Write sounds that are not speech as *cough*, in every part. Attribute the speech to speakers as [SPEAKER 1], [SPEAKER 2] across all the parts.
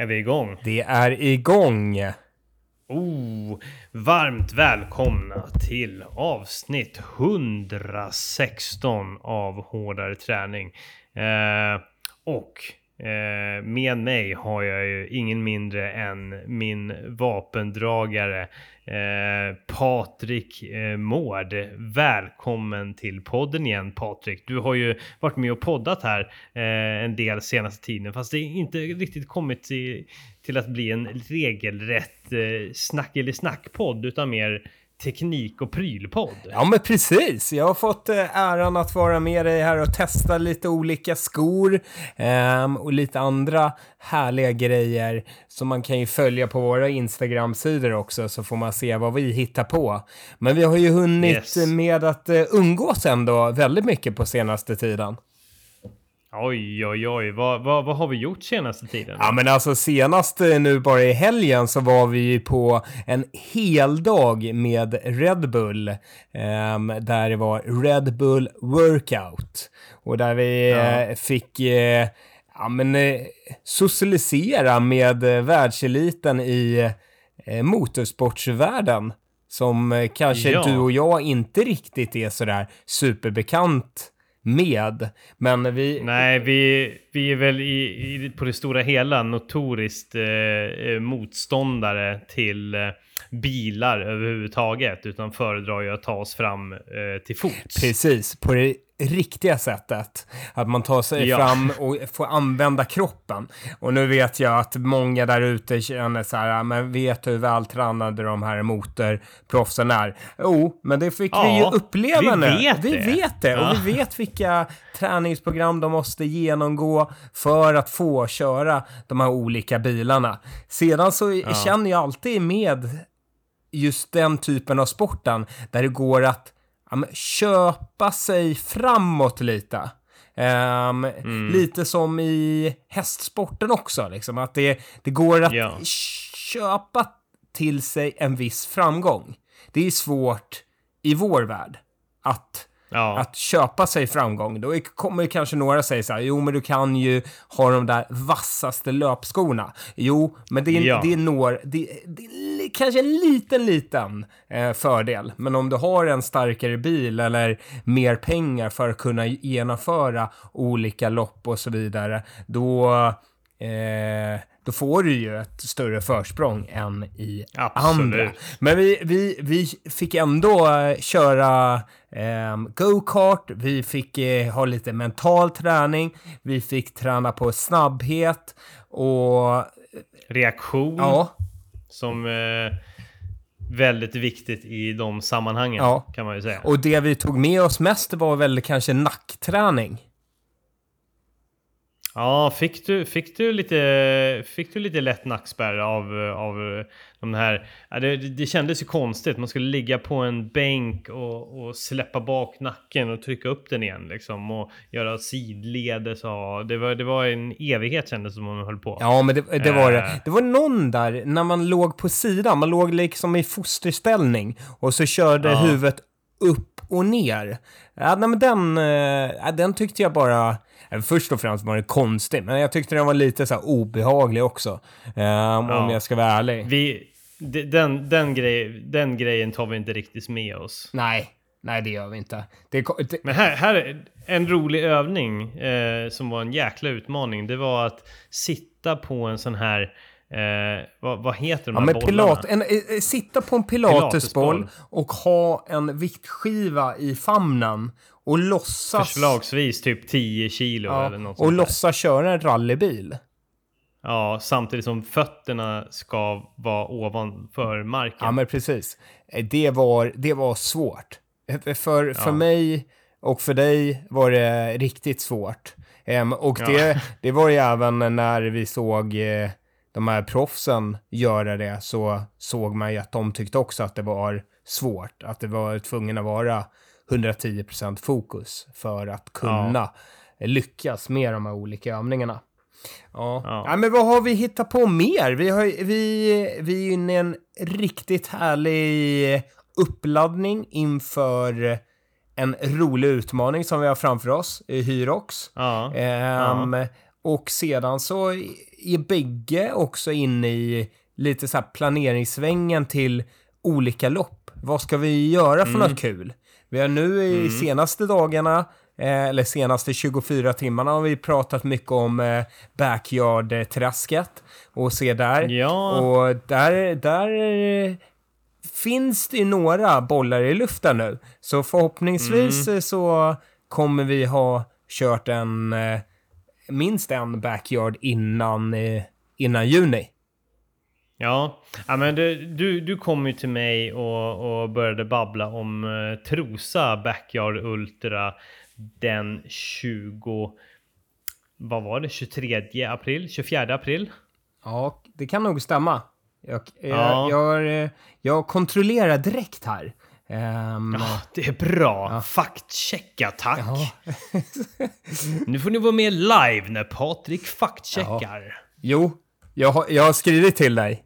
[SPEAKER 1] Är vi igång?
[SPEAKER 2] Det är igång!
[SPEAKER 1] Oh, varmt välkomna till avsnitt 116 av Hårdare träning. Eh, och eh, med mig har jag ju ingen mindre än min vapendragare eh, Patrik eh, Mård. Välkommen till podden igen Patrik. Du har ju varit med och poddat här eh, en del senaste tiden fast det är inte riktigt kommit till, till att bli en regelrätt eh, snack eller snackpodd utan mer teknik och prylpodd.
[SPEAKER 2] Ja men precis, jag har fått eh, äran att vara med dig här och testa lite olika skor um, och lite andra härliga grejer som man kan ju följa på våra Instagram-sidor också så får man se vad vi hittar på. Men vi har ju hunnit yes. med att uh, umgås ändå väldigt mycket på senaste tiden.
[SPEAKER 1] Oj, oj, oj. Vad, vad, vad har vi gjort senaste tiden?
[SPEAKER 2] Ja, men alltså senast eh, nu bara i helgen så var vi ju på en hel dag med Red Bull. Um, där det var Red Bull Workout. Och där vi ja. uh, fick uh, ja, men, uh, socialisera med uh, världseliten i motorsportsvärlden. Som kanske ja. du och jag inte riktigt är sådär superbekant med. Men vi...
[SPEAKER 1] Nej, vi, vi är väl i, i på det stora hela notoriskt eh, eh, motståndare till eh, bilar överhuvudtaget, utan föredrar ju att ta oss fram eh, till fots.
[SPEAKER 2] Precis, på det riktiga sättet. Att man tar sig ja. fram och får använda kroppen. Och nu vet jag att många där ute känner så här, men vet du hur vältränade de här motorproffsen är? Jo, men det fick ja, vi ju uppleva
[SPEAKER 1] vi
[SPEAKER 2] nu.
[SPEAKER 1] Vet
[SPEAKER 2] vi
[SPEAKER 1] det.
[SPEAKER 2] vet det. Ja. Och vi vet vilka träningsprogram de måste genomgå för att få köra de här olika bilarna. Sedan så känner jag alltid med just den typen av sporten där det går att ja, men, köpa sig framåt lite. Um, mm. Lite som i hästsporten också, liksom, att det, det går att ja. köpa till sig en viss framgång. Det är svårt i vår värld att Ja. Att köpa sig framgång. Då kommer kanske några säga så här, jo men du kan ju ha de där vassaste löpskorna. Jo, men det är, ja. det några, det, det är kanske en liten, liten eh, fördel. Men om du har en starkare bil eller mer pengar för att kunna genomföra olika lopp och så vidare, då eh, då får du ju ett större försprång än i Absolut. andra. Men vi, vi, vi fick ändå uh, köra um, go-kart, vi fick uh, ha lite mental träning, vi fick träna på snabbhet och...
[SPEAKER 1] Reaktion.
[SPEAKER 2] Ja.
[SPEAKER 1] Som... Uh väldigt viktigt i de sammanhangen ja. kan man ju säga.
[SPEAKER 2] Och det vi tog med oss mest var väl kanske nackträning.
[SPEAKER 1] Ja, fick du, fick du, lite, fick du lite lätt nackspärr av, av de här... Det, det kändes ju konstigt. Man skulle ligga på en bänk och, och släppa bak nacken och trycka upp den igen liksom. Och göra sidledes och... Det var, det var en evighet kändes som man höll på.
[SPEAKER 2] Ja, men det, det var det. Eh. Det var någon där när man låg på sidan. Man låg liksom i fosterställning och så körde ja. huvudet upp och ner. Ja, men den, äh, den tyckte jag bara Först och främst var det konstigt, men jag tyckte den var lite så obehaglig också. Um, ja. Om jag ska vara ärlig.
[SPEAKER 1] Vi, den, den, grej, den grejen tar vi inte riktigt med oss.
[SPEAKER 2] Nej, nej det gör vi inte. Det,
[SPEAKER 1] det... Men här, här, en rolig övning eh, som var en jäkla utmaning. Det var att sitta på en sån här Eh, vad, vad, heter de ja, här men
[SPEAKER 2] pilat, en, eh, Sitta på en pilatesboll och ha en viktskiva i famnen och låtsas...
[SPEAKER 1] Förslagsvis typ 10 kilo ja, eller något
[SPEAKER 2] Och låtsas köra en rallybil.
[SPEAKER 1] Ja, samtidigt som fötterna ska vara ovanför marken.
[SPEAKER 2] Ja, men precis. Eh, det var, det var svårt. Eh, för, ja. för mig och för dig var det riktigt svårt. Um, och det, ja. det var ju även när vi såg eh, de här proffsen göra det så såg man ju att de tyckte också att det var svårt. Att det var tvungen att vara 110% fokus för att kunna ja. lyckas med de här olika övningarna. Ja. ja. ja. men vad har vi hittat på mer? Vi, har, vi, vi är inne i en riktigt härlig uppladdning inför en rolig utmaning som vi har framför oss i Hyrox. Ja. Ja. Och sedan så är bägge också inne i lite så här planeringssvängen till olika lopp. Vad ska vi göra för något kul? Vi har nu i senaste dagarna, eh, eller senaste 24 timmarna har vi pratat mycket om eh, backyard-träsket och se där.
[SPEAKER 1] Ja.
[SPEAKER 2] Och där, där eh, finns det några bollar i luften nu. Så förhoppningsvis eh, så kommer vi ha kört en minst en backyard innan, eh, innan juni.
[SPEAKER 1] Ja, ja men du, du, du kom ju till mig och, och började babbla om eh, Trosa Backyard Ultra den 20... Vad var det? 23 april? 24 april?
[SPEAKER 2] Ja, det kan nog stämma. Jag, jag,
[SPEAKER 1] Ja.
[SPEAKER 2] jag, eh, jag kontrollerar direkt här. Ehm,
[SPEAKER 1] Ja, det är bra. Faktchecka, tack.
[SPEAKER 2] ja. *laughs*
[SPEAKER 1] Nu får ni vara med live när Patrik faktcheckar.
[SPEAKER 2] Jo, jag, har- jag har skrivit till dig.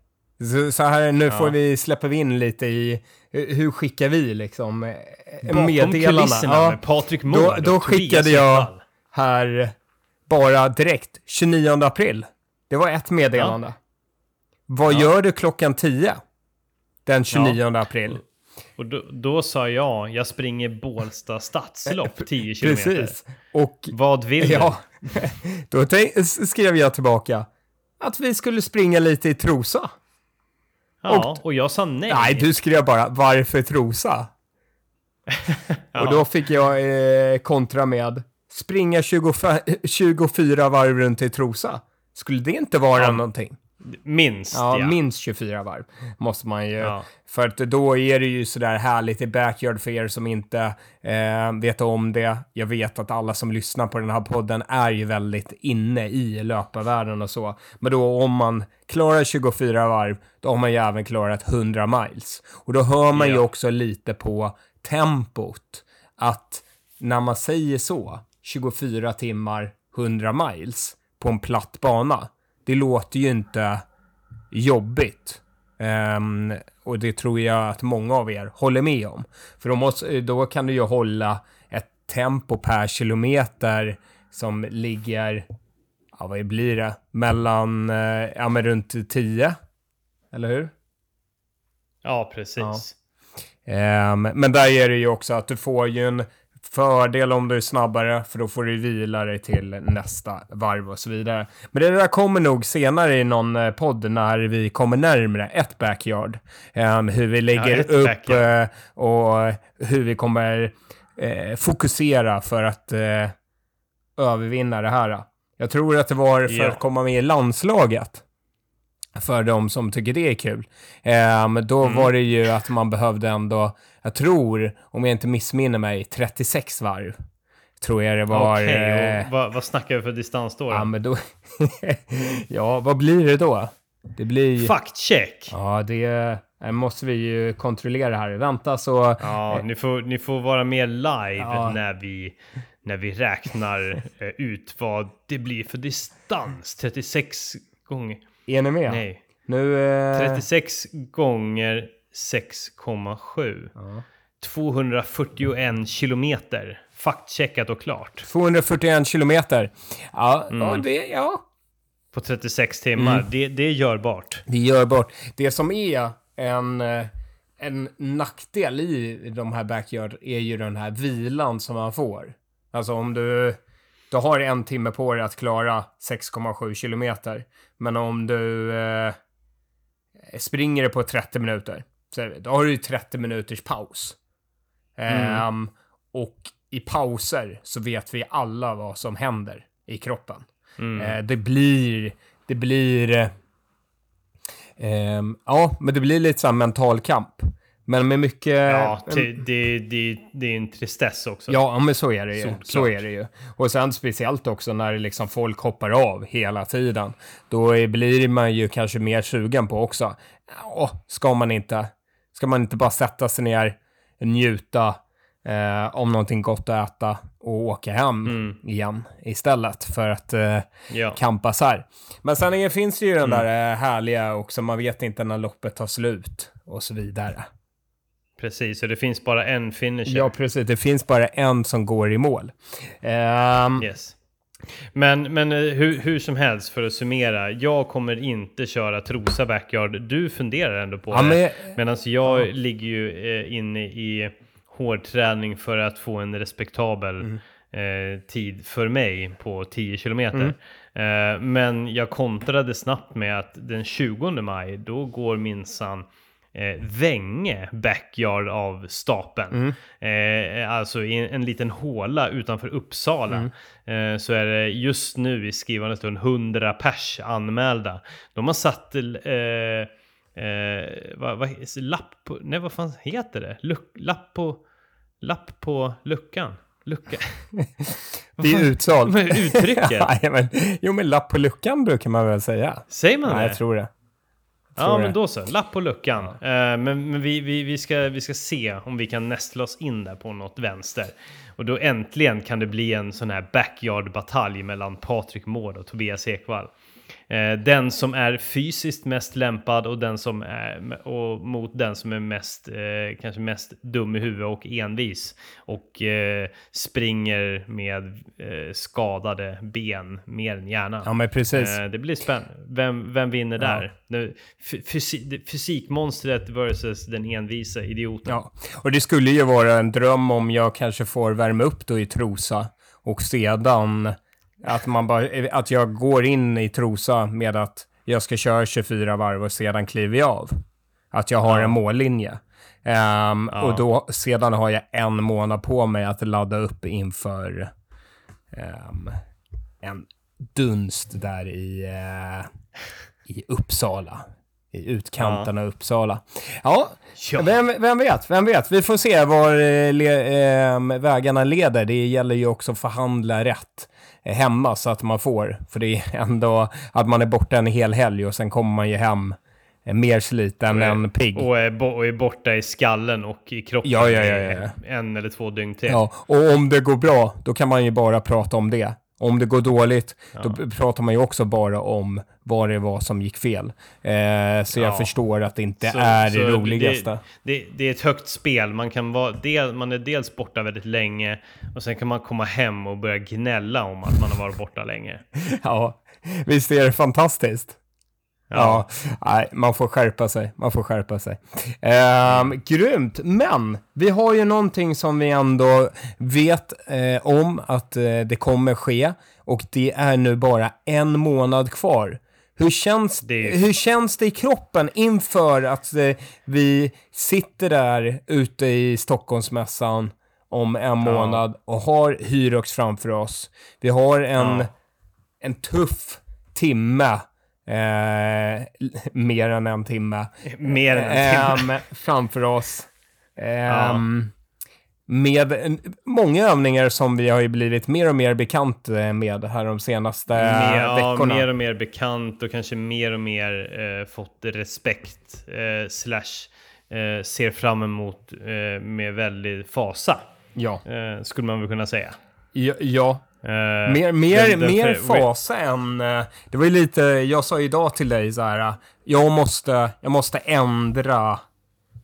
[SPEAKER 2] Så, så här, nu får
[SPEAKER 1] Ja.
[SPEAKER 2] vi, släpper vi in lite i hur skickar vi liksom eh,
[SPEAKER 1] Bakom
[SPEAKER 2] meddelarna. Ja,
[SPEAKER 1] med Patrik
[SPEAKER 2] då,
[SPEAKER 1] Mård
[SPEAKER 2] då
[SPEAKER 1] och
[SPEAKER 2] skickade jag här bara direkt 29 april. Det var ett meddelande. Vad
[SPEAKER 1] Ja.
[SPEAKER 2] gör du klockan 10? Den 29 april.
[SPEAKER 1] Och då, då sa jag, jag springer Bålsta stadslopp *laughs* 10 kilometer.
[SPEAKER 2] Precis. Och
[SPEAKER 1] Vad vill du?
[SPEAKER 2] ja, *laughs* då tänk, s- skrev jag tillbaka att vi skulle springa lite i Trosa.
[SPEAKER 1] Ja, och jag sa nej.
[SPEAKER 2] Nej, du skrev bara varför Trosa? *laughs* Och då fick jag eh, kontra med springa 25, 24 varv runt i Trosa. Skulle det inte vara
[SPEAKER 1] Ja,
[SPEAKER 2] någonting?
[SPEAKER 1] Minst
[SPEAKER 2] Ja,
[SPEAKER 1] ja.
[SPEAKER 2] minst 24 varv måste man ju.
[SPEAKER 1] Ja.
[SPEAKER 2] För att då är det ju sådär härligt i backyard för er som inte eh, vet om det. Jag vet att alla som lyssnar på den här podden är ju väldigt inne i löparvärlden och så. Men då om man klarar 24 varv, då har man ju även klarat 100 miles. Och då hör man ju
[SPEAKER 1] Ja.
[SPEAKER 2] också lite på tempot att när man säger så, 24 timmar, 100 miles på en platt bana, det låter ju inte jobbigt. Ehm, och det tror jag att många av er håller med om. För då, måste, då kan du ju hålla ett tempo per kilometer som ligger, ja vad blir det, mellan, eh, ja men runt 10. Eller hur?
[SPEAKER 1] Ja, precis.
[SPEAKER 2] Ehm, men där är det ju också att du får ju en fördel om du är snabbare, för då får du vila dig till nästa varv och så vidare. Men det där kommer nog senare i någon eh, podd när vi kommer närmare ett backyard. Ehm, hur vi lägger
[SPEAKER 1] ett
[SPEAKER 2] upp
[SPEAKER 1] backyard.
[SPEAKER 2] eh, och hur vi kommer eh, fokusera för att eh, övervinna det här. Jag tror att det var för
[SPEAKER 1] Ja.
[SPEAKER 2] att komma med i landslaget för de som tycker det är kul. Ehm, då
[SPEAKER 1] Mm.
[SPEAKER 2] var det ju att man behövde ändå, jag tror, om jag inte missminner mig, 36 varv. Tror jag det var.
[SPEAKER 1] Okej,
[SPEAKER 2] eh,
[SPEAKER 1] och vad, vad snackar vi för distans då?
[SPEAKER 2] ja, men då... *laughs* ja, vad blir det då? Det blir...
[SPEAKER 1] Faktcheck!
[SPEAKER 2] Ja, det eh, måste vi ju kontrollera här. Vänta så...
[SPEAKER 1] Ja, ni får, ni får vara med live
[SPEAKER 2] Ja.
[SPEAKER 1] när, vi, när vi räknar eh, ut vad det blir för distans. 36 gånger...
[SPEAKER 2] Är ni med?
[SPEAKER 1] Nej.
[SPEAKER 2] Nu... Eh...
[SPEAKER 1] 36 gånger 6,7.
[SPEAKER 2] Ja.
[SPEAKER 1] 241 kilometer. Faktcheckat och klart.
[SPEAKER 2] 241 kilometer. Ja,
[SPEAKER 1] Mm.
[SPEAKER 2] ja, det... Ja.
[SPEAKER 1] På 36 timmar.
[SPEAKER 2] Mm.
[SPEAKER 1] Det, det är görbart.
[SPEAKER 2] Det gör bort. Det som är en, en nackdel i de här backyard är ju den här vilan som man får. Alltså om du, du har en timme på dig att klara 6,7 kilometer. Men om du eh, springer det på 30 minuter, då har du ju 30 minuters paus. Ehm, och i pauser så vet vi alla vad som händer i kroppen.
[SPEAKER 1] Mm.
[SPEAKER 2] Eh, det blir, det blir, ehm, ja, men det blir lite så här mental kamp. Men med mycket...
[SPEAKER 1] Ja, det, det, det, det är en tristess också.
[SPEAKER 2] Ja, men så är det ju. Så är det ju. Och sen speciellt också när liksom folk hoppar av hela tiden. Då blir man ju kanske mer sugen på också. Ja, ska man inte, ska man inte bara sätta sig ner, njuta eh, om någonting gott att äta och åka hem
[SPEAKER 1] Mm.
[SPEAKER 2] igen istället för att eh,
[SPEAKER 1] Ja.
[SPEAKER 2] kampas här. Men sen finns det ju den
[SPEAKER 1] Mm.
[SPEAKER 2] där eh, härliga också, man vet inte när loppet tar slut och så vidare.
[SPEAKER 1] Precis, och det finns bara en finisher.
[SPEAKER 2] Ja, precis. Det finns bara en som går i mål. Ehm,
[SPEAKER 1] Yes. Men, men eh, hur, hur som helst för att summera. Jag kommer inte köra Trosa Backyard. Du funderar ändå på
[SPEAKER 2] Ja,
[SPEAKER 1] det.
[SPEAKER 2] men-
[SPEAKER 1] Medan jag ligger ju eh, inne i hårdträning för att få en respektabel
[SPEAKER 2] Mm.
[SPEAKER 1] eh, tid för mig på 10 kilometer.
[SPEAKER 2] Mm.
[SPEAKER 1] Eh, men jag kontrade snabbt med att den 20 maj, då går minsann eh, Vänge backyard av stapeln.
[SPEAKER 2] Mm.
[SPEAKER 1] Eh, alltså i en, en liten håla utanför Uppsala.
[SPEAKER 2] Mm.
[SPEAKER 1] Eh, så är det just nu i skrivande stund 100 pers anmälda. De har satt eh, eh, vad, vad, lapp på, nej vad fan heter det? Luck, lapp på, lapp på luckan. Lucka. *laughs*
[SPEAKER 2] Det är utsålt. *laughs*
[SPEAKER 1] Uttrycket. *laughs*
[SPEAKER 2] ja, men, jo, men lapp på luckan brukar man väl säga?
[SPEAKER 1] Säger man
[SPEAKER 2] Nej,
[SPEAKER 1] det?
[SPEAKER 2] jag tror det.
[SPEAKER 1] Ja, men då så. Lapp på luckan. Eh, men men vi, vi, vi, ska, vi ska se om vi kan nästla oss in där på något vänster. Och då äntligen kan det bli en sån här backyard-batalj mellan Patrik Mård och Tobias Ekvall. Eh, den som är fysiskt mest lämpad och den som är och mot den som är mest eh, kanske mest dum i huvudet och envis och eh, springer med skadade ben mer än hjärna.
[SPEAKER 2] Ja, men precis.
[SPEAKER 1] Det blir spännande. Vem, vem vinner där? Fysi- det- fysikmonstret versus den envisa idioten.
[SPEAKER 2] Ja, och det skulle ju vara en dröm om jag kanske får värma upp då i Trosa och sedan att man bara, att jag går in i Trosa med att jag ska köra 24 varv och sedan kliver jag av. Att jag har
[SPEAKER 1] Ja.
[SPEAKER 2] en mållinje. Ehm,
[SPEAKER 1] Ja.
[SPEAKER 2] Och då, sedan har jag en månad på mig att ladda upp inför ehm, en dunst där i, eh, i Uppsala. I utkanten av Uppsala. Ja,
[SPEAKER 1] Ja.
[SPEAKER 2] vem, vem vet? Vem vet? Vi får se var eh, le, eh, vägarna leder. Det gäller ju också att förhandla rätt hemma så att man får. För det är *laughs* ändå att man är borta en hel helg och sen kommer man ju hem eh, mer sliten än pigg.
[SPEAKER 1] Och är, och är borta i skallen och i kroppen
[SPEAKER 2] Ja, ja, ja,
[SPEAKER 1] en eller två dygn till.
[SPEAKER 2] Ja, och om det går bra, då kan man ju bara prata om det. Om det går dåligt, då b- pratar man ju också bara om vad det var som gick fel. Eh, så jag
[SPEAKER 1] Ja.
[SPEAKER 2] förstår att det inte
[SPEAKER 1] Så-
[SPEAKER 2] är
[SPEAKER 1] så
[SPEAKER 2] det roligaste.
[SPEAKER 1] Det, det, det är ett högt spel. Man, kan vara, del, man är dels borta väldigt länge och sen kan man komma hem och börja gnälla om att man har varit borta länge. *laughs*
[SPEAKER 2] Ja, visst är det fantastiskt? Ja, nej, man får skärpa sig. Man får skärpa sig. Ehm, grymt, men vi har ju någonting som vi ändå vet eh, om att eh, det kommer ske och det är nu bara en månad kvar. Hur känns
[SPEAKER 1] Det-
[SPEAKER 2] hur känns det i kroppen inför att eh, vi sitter där ute i Stockholmsmässan om en månad och har Hyrox framför oss? Vi har en, en tuff timme, eh, *laughs* mer än en timme,
[SPEAKER 1] Mer än en timme.
[SPEAKER 2] ehm, *laughs* framför oss. Ehm, Med många övningar som vi har ju blivit mer och mer bekant eh, med här de senaste
[SPEAKER 1] ja,
[SPEAKER 2] veckorna.
[SPEAKER 1] mer och mer bekant och kanske mer och mer eh, fått respekt eh, slash eh, ser fram emot eh, med väldig fasa.
[SPEAKER 2] Ja,
[SPEAKER 1] Eh, skulle man väl kunna säga.
[SPEAKER 2] ja, ja.
[SPEAKER 1] Eh,
[SPEAKER 2] Mer, mer,
[SPEAKER 1] den- den
[SPEAKER 2] mer fasa än... eh, Det var ju lite, jag sa idag till dig så här, eh, jag måste, jag måste ändra,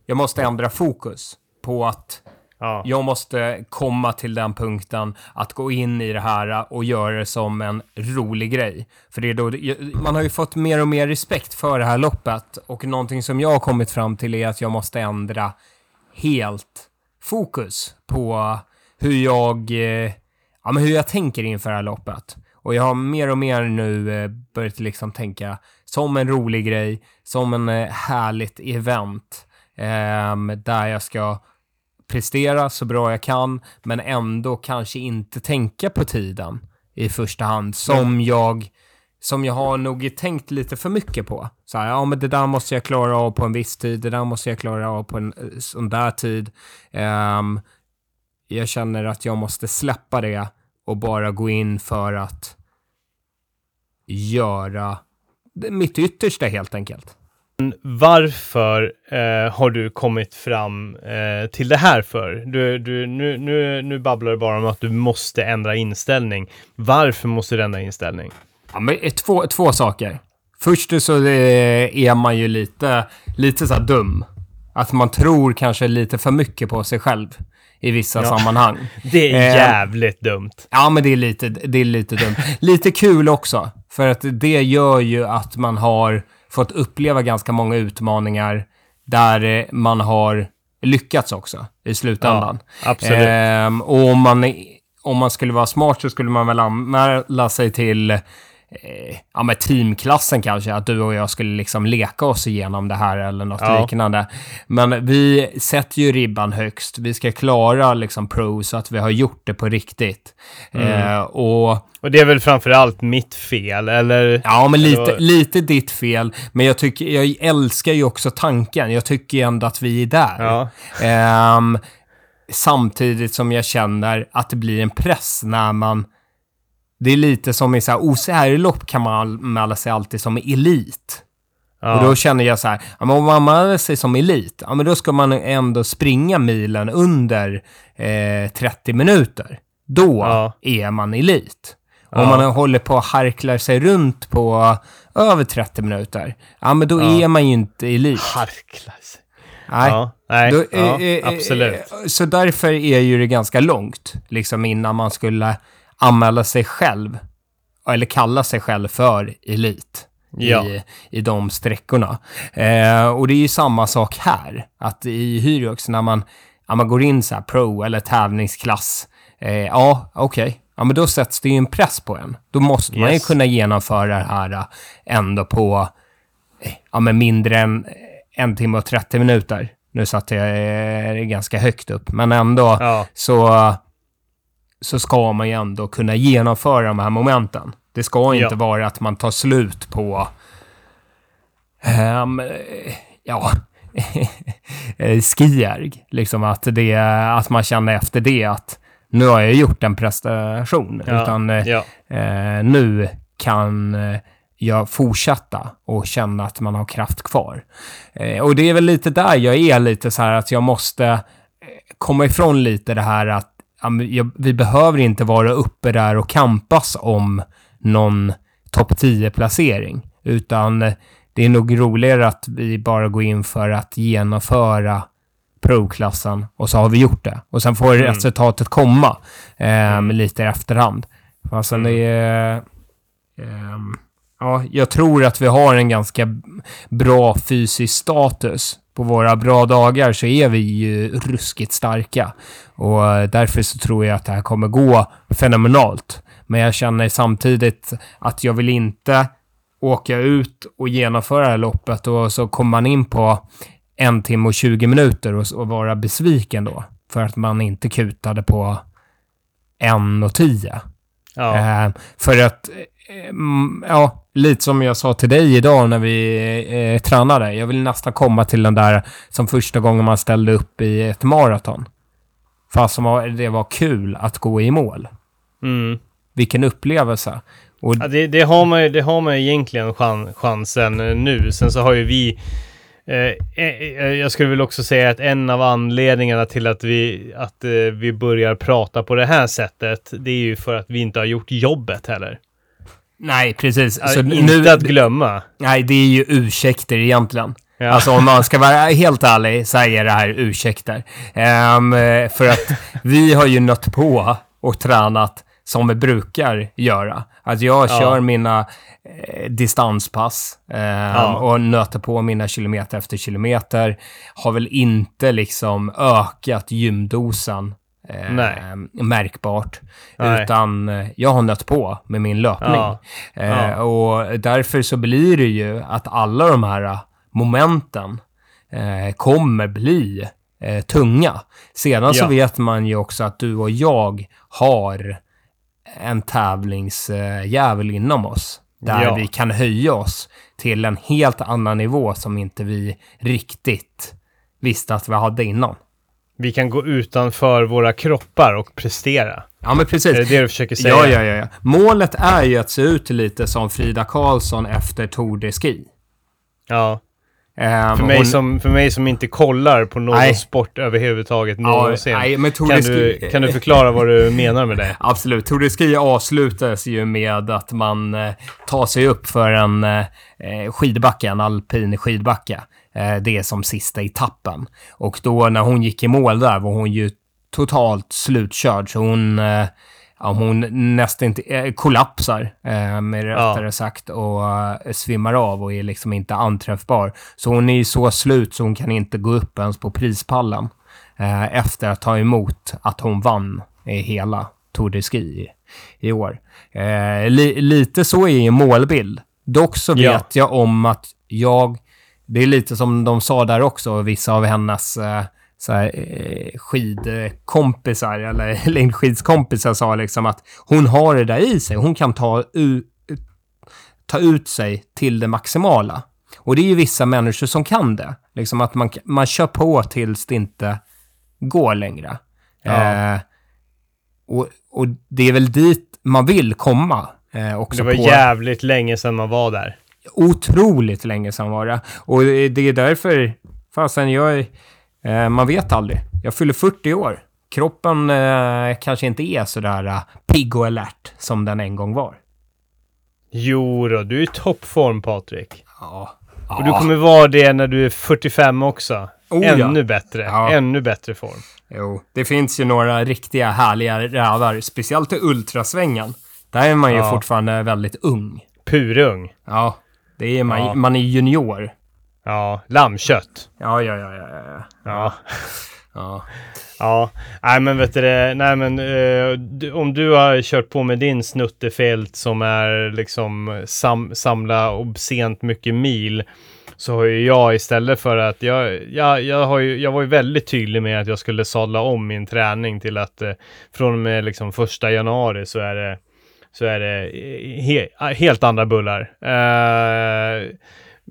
[SPEAKER 2] jag måste ändra fokus på att
[SPEAKER 1] Ja.
[SPEAKER 2] jag måste komma till den punkten att gå in i det här och göra det som en rolig grej. För det är då, man har ju fått mer och mer respekt för det här loppet och någonting som jag har kommit fram till är att jag måste ändra helt fokus på hur jag, ja, men hur jag tänker inför det här loppet. Och jag har mer och mer nu eh, börjat liksom tänka som en rolig grej, som en eh, härligt event ehm, där jag ska prestera så bra jag kan, men ändå kanske inte tänka på tiden i första hand, som jag som jag har nog tänkt lite för mycket på. Så här, ja men det där måste jag klara av på en viss tid, det där måste jag klara av på en eh, sån där tid. Ehm, jag känner att jag måste släppa det och bara gå in för att göra mitt yttersta helt enkelt.
[SPEAKER 1] Varför eh, har du kommit fram eh, till det här för? Du, du, nu, nu, nu babblar du bara om att du måste ändra inställning. Varför måste du ändra inställning?
[SPEAKER 2] Ja, men eh, två, två saker. Först så eh, är man ju lite, lite så dum. Att man tror kanske lite för mycket på sig själv i vissa sammanhang.
[SPEAKER 1] Det är
[SPEAKER 2] Eh,
[SPEAKER 1] jävligt dumt.
[SPEAKER 2] Ja, men det är lite, det är lite dumt. Lite kul också, för att det gör ju att man har fått uppleva ganska många utmaningar där eh, man har lyckats också i slutändan.
[SPEAKER 1] absolut.
[SPEAKER 2] Ehm, och om man, om man skulle vara smart så skulle man väl anmäla sig till eh, ja, men teamklassen kanske, att du och jag skulle liksom leka oss igenom det här eller något
[SPEAKER 1] Ja.
[SPEAKER 2] liknande. Men vi sätter ju ribban högst. Vi ska klara liksom pro så att vi har gjort det på riktigt.
[SPEAKER 1] Mm.
[SPEAKER 2] Eh, och
[SPEAKER 1] Och det är väl framförallt mitt fel, eller?
[SPEAKER 2] Ja, men lite, lite ditt fel. Men jag, tycker, jag älskar ju också tanken. Jag tycker ju ändå att vi är där.
[SPEAKER 1] Ja.
[SPEAKER 2] Ehm, samtidigt som jag känner att det blir en press när man... Det är lite som i så här OCR-lopp kan man anmäla sig alltid som elit.
[SPEAKER 1] Ja.
[SPEAKER 2] Och då känner jag så här, ja, men om man anmäler sig som elit, ja men då ska man ändå springa milen under eh, 30 minuter. Då
[SPEAKER 1] Ja.
[SPEAKER 2] är man elit. Om man håller på och harklar sig runt på över 30 minuter, ja men då är man ju inte elit.
[SPEAKER 1] Harklar sig.
[SPEAKER 2] Nej.
[SPEAKER 1] Ja, nej,
[SPEAKER 2] Då,
[SPEAKER 1] ja,
[SPEAKER 2] eh, eh,
[SPEAKER 1] absolut.
[SPEAKER 2] eh, Så därför är ju det ganska långt, liksom innan man skulle anmäla sig själv, eller kalla sig själv för elit.
[SPEAKER 1] Ja.
[SPEAKER 2] I, i de sträckorna. Eh, och det är ju samma sak här. Att i Hyrox när man, ja, man går in så här pro eller tävlingsklass. Eh, ja, okej. Ja, men då sätts det ju en press på en. Då måste man ju kunna genomföra det här eh, ändå på eh, ja, men mindre än en timme och 30 minuter. Nu satte jag eh, ganska högt upp, men ändå
[SPEAKER 1] Ja.
[SPEAKER 2] så, så ska man ju ändå kunna genomföra de här momenten. Det ska inte
[SPEAKER 1] Ja.
[SPEAKER 2] vara att man tar slut på... ehm, ja... *laughs* eh, skijärg. Liksom att, det, att man känner efter det att nu har jag gjort en prestation.
[SPEAKER 1] Ja.
[SPEAKER 2] Utan eh,
[SPEAKER 1] ja.
[SPEAKER 2] eh, nu kan eh, jag fortsätta och känna att man har kraft kvar. Eh, och det är väl lite där jag är lite så här att jag måste komma ifrån lite det här att vi behöver inte vara uppe där och kampas om någon topp 10-placering, utan eh, det är nog roligare att vi bara går in för att genomföra pro-klassen och så har vi gjort det. Och sen får
[SPEAKER 1] Mm.
[SPEAKER 2] resultatet komma eh, lite i efterhand. Alltså det är... ehm, ja, jag tror att vi har en ganska bra fysisk status. På våra bra dagar så är vi ju ruskigt starka. Och eh, därför så tror jag att det här kommer gå fenomenalt. Men jag känner samtidigt att jag vill inte åka ut och genomföra det här loppet och så kommer man in på en timme och 20 minuter och, och vara besviken då. För att man inte kutade på en och tio.
[SPEAKER 1] Ja.
[SPEAKER 2] Eh, för att, eh, mm, ja, lite som jag sa till dig idag när vi eh, tränade. Jag vill nästan komma till den där som första gången man ställde upp i ett maraton. Fast som det var kul att gå i mål.
[SPEAKER 1] Mm.
[SPEAKER 2] Vilken upplevelse. Och,
[SPEAKER 1] Ja, det, det, har man ju, det har man ju egentligen chan, chansen nu. Sen så har ju vi... Eh, eh, jag skulle väl också säga att en av anledningarna till att vi, att, eh, vi börjar prata på det här sättet, det är ju för att vi inte har gjort jobbet heller.
[SPEAKER 2] nej, precis.
[SPEAKER 1] Så
[SPEAKER 2] Så
[SPEAKER 1] inte
[SPEAKER 2] nu,
[SPEAKER 1] att glömma.
[SPEAKER 2] nej, det är ju ursäkter egentligen.
[SPEAKER 1] Ja.
[SPEAKER 2] Alltså om man ska vara helt ärlig så är det här ursäkter. Eh, för att vi har ju nött på och tränat som vi brukar göra. Att jag
[SPEAKER 1] Ja.
[SPEAKER 2] kör mina eh, distanspass ehm,
[SPEAKER 1] Ja.
[SPEAKER 2] och nöter på mina kilometer efter kilometer. Har väl inte liksom ökat gymdosen eh,
[SPEAKER 1] Nej.
[SPEAKER 2] märkbart.
[SPEAKER 1] Nej.
[SPEAKER 2] Utan eh, jag har nött på med min löpning.
[SPEAKER 1] Ja.
[SPEAKER 2] Eh,
[SPEAKER 1] Ja.
[SPEAKER 2] Och därför så blir det ju att alla de här eh, momenten eh, kommer bli eh, tunga. Sedan så
[SPEAKER 1] Ja.
[SPEAKER 2] vet man ju också att du och jag har en tävlingsjävel inom oss. Där
[SPEAKER 1] Ja.
[SPEAKER 2] vi kan höja oss till en helt annan nivå som inte vi riktigt visste att vi hade innan.
[SPEAKER 1] Vi kan gå utanför våra kroppar och prestera.
[SPEAKER 2] Ja, men precis.
[SPEAKER 1] Är det det du försöker säga?
[SPEAKER 2] Ja, ja, ja, ja. Målet är ju att se ut lite som Frida Karlsson efter Tour de Ski.
[SPEAKER 1] Ja.
[SPEAKER 2] Ehm,
[SPEAKER 1] För, mig
[SPEAKER 2] hon-
[SPEAKER 1] som, för mig som inte kollar på någon
[SPEAKER 2] Nej.
[SPEAKER 1] sport överhuvudtaget
[SPEAKER 2] Ja,
[SPEAKER 1] någonsin.
[SPEAKER 2] nej, men
[SPEAKER 1] kan, du,
[SPEAKER 2] Ski...
[SPEAKER 1] kan du förklara vad du menar med det? *laughs*
[SPEAKER 2] Absolut. Tour de Ski avslutas ju med att man eh, tar sig upp för en eh, skidbacke, en alpin skidbacke. Eh, det är som sista etappen. Och då när hon gick i mål där var hon ju totalt slutkörd. Så hon, eh, ja, hon nästan inte eh, kollapsar, eh, med rättare ja. sagt, och eh, svimmar av och är liksom inte anträffbar. Så hon är ju så slut så hon kan inte gå upp ens på prispallen eh, efter att ta emot att hon vann hela Tour de Ski i, i år. Eh, li, lite så är ju målbild. Dock så vet ja. jag om att jag, det är lite som de sa där också, vissa av hennes eh, så här, eh, skidkompisar eller *laughs* längdskidskompisar sa liksom att hon har det där i sig. Hon kan ta, u, ta ut sig till det maximala. Och det är ju vissa människor som kan det. Liksom att man, man kör på tills det inte går längre. Ja. Eh, och, och det är väl dit man vill komma. Eh, också
[SPEAKER 1] det var på... jävligt länge sedan man var där.
[SPEAKER 2] Otroligt länge sedan var det. Och det är därför, fasen jag, eh, man vet aldrig. Jag fyller 40 år. Kroppen eh, kanske inte är sådär uh, pigg och alert som den en gång var.
[SPEAKER 1] Jo då, du är i toppform Patrik. Ja. Och du kommer vara det när du är 45 också. Oh, ännu ja. bättre. Ja. Ännu bättre form.
[SPEAKER 2] Jo, det finns ju några riktiga härliga rävar. Speciellt i ultrasvängen. Där är man ju ja. fortfarande väldigt ung.
[SPEAKER 1] Purung.
[SPEAKER 2] Ja, det är man, ja. man är junior.
[SPEAKER 1] Ja, lammkött.
[SPEAKER 2] Ja, ja, ja, ja, ja.
[SPEAKER 1] Ja. *laughs* Ja. Ja, nej men vet du det, nej men eh, om du har kört på med din snuttefält som är liksom sam, samla obscent mycket mil så har ju jag istället för att jag, jag, jag, har ju, jag var ju väldigt tydlig med att jag skulle sadla om min träning till att eh, från och med liksom första januari så är det så är det he, helt andra bullar. Eh,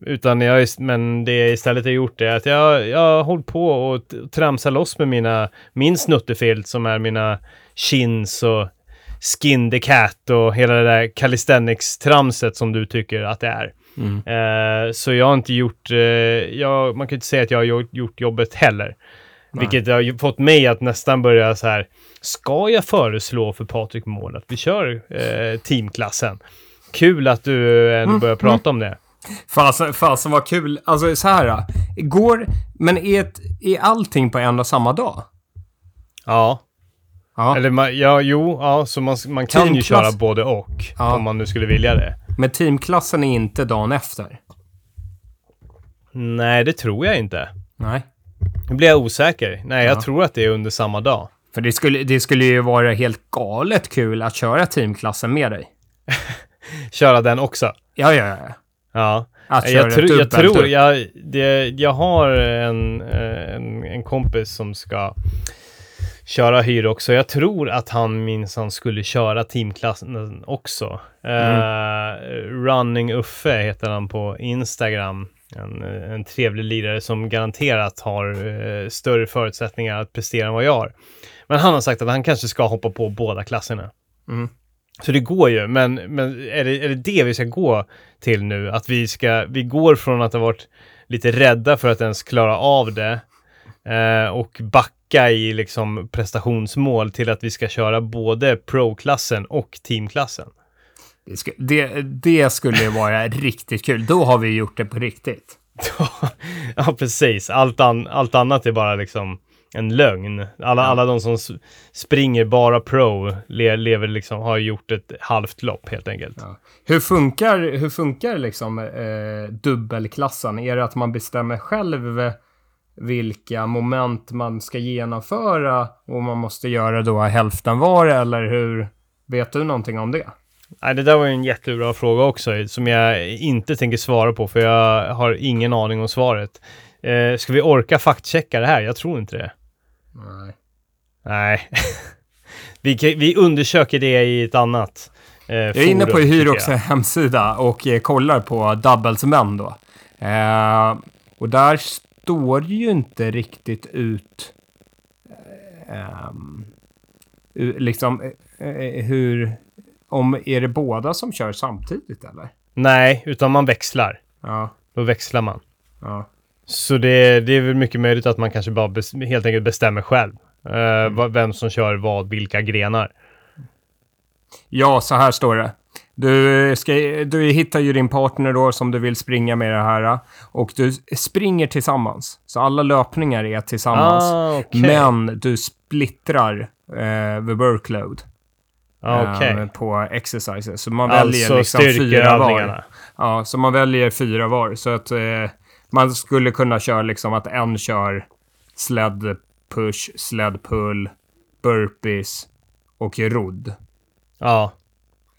[SPEAKER 1] utan jag, men det jag istället har gjort är att jag, jag har hållit på och tramsa loss med mina, min snuttefilt som är mina chins och skin the cat och hela det där calisthenics-tramset som du tycker att det är. Mm. Uh, så jag har inte gjort, uh, jag, man kan inte säga att jag har gjort, jobbet heller. Nej. Vilket har fått mig att nästan börja så här, ska jag föreslå för Patrik Mål att vi kör uh, teamklassen? Kul att du ändå mm. börjar prata mm. om det.
[SPEAKER 2] Fasen, fasen vad kul. Alltså så här. Går, men är, ett, är allting på en och samma dag?
[SPEAKER 1] Ja. ja. Eller man, ja, jo, ja, så man, man kan Teamklass... ju köra både och. Ja. Om man nu skulle vilja det.
[SPEAKER 2] Men teamklassen är inte dagen efter?
[SPEAKER 1] Nej, det tror jag inte.
[SPEAKER 2] Nej.
[SPEAKER 1] Nu blir jag osäker. Nej, ja. jag tror att det är under samma dag.
[SPEAKER 2] För det skulle, det skulle ju vara helt galet kul att köra teamklassen med dig. *laughs*
[SPEAKER 1] köra den också?
[SPEAKER 2] Ja, ja, ja.
[SPEAKER 1] Ja. Att jag, tr jag tror, jag, det, jag har en, en, en kompis som ska köra hyr också. Jag tror att han minsann skulle köra teamklassen också. Mm. Uh, Running Uffe heter han på Instagram. En, en trevlig lirare som garanterat har uh, större förutsättningar att prestera än vad jag har. Men han har sagt att han kanske ska hoppa på båda klasserna. Mm. Så det går ju, men, men är, det, är det det vi ska gå till nu? Att vi ska, vi går från att ha varit lite rädda för att ens klara av det eh, och backa i liksom prestationsmål till att vi ska köra både pro-klassen och teamklassen.
[SPEAKER 2] Det, ska, det, det skulle vara *laughs* riktigt kul. Då har vi gjort det på riktigt. *laughs*
[SPEAKER 1] ja, precis. Allt, an, allt annat är bara liksom en lögn. Alla, ja. alla de som springer bara pro le, lever liksom, har gjort ett halvt lopp helt enkelt. Ja.
[SPEAKER 2] Hur funkar, hur funkar liksom eh, dubbelklassen? Är det att man bestämmer själv vilka moment man ska genomföra och man måste göra då hälften var eller hur? Vet du någonting om det?
[SPEAKER 1] Nej, det där var en jättebra fråga också som jag inte tänker svara på för jag har ingen aning om svaret. Eh, ska vi orka faktchecka det här? Jag tror inte det.
[SPEAKER 2] Nej.
[SPEAKER 1] Nej. *laughs* vi, vi undersöker det i ett annat
[SPEAKER 2] eh, Jag är inne på Hyrox hemsida och eh, kollar på Doubles män då. Eh, och där står ju inte riktigt ut eh, ehm, liksom eh, eh, hur... Om, är det båda som kör samtidigt eller?
[SPEAKER 1] Nej, utan man växlar.
[SPEAKER 2] Ja.
[SPEAKER 1] Då växlar man.
[SPEAKER 2] Ja.
[SPEAKER 1] Så det, det är väl mycket möjligt att man kanske bara bes, helt enkelt bestämmer själv. Uh, mm. Vem som kör vad, vilka grenar.
[SPEAKER 2] Ja, så här står det. Du, ska, du hittar ju din partner då som du vill springa med det här. Och du springer tillsammans. Så alla löpningar är tillsammans.
[SPEAKER 1] Ah, okej.
[SPEAKER 2] Men du splittrar eh, the workload.
[SPEAKER 1] Ah, Okej.
[SPEAKER 2] eh, på exercises. Så man väljer
[SPEAKER 1] Alltså
[SPEAKER 2] liksom fyra var. Ja, så man väljer fyra var. Så att eh, man skulle kunna köra liksom att en kör sled push, sled pull, burpees och rodd.
[SPEAKER 1] Ja.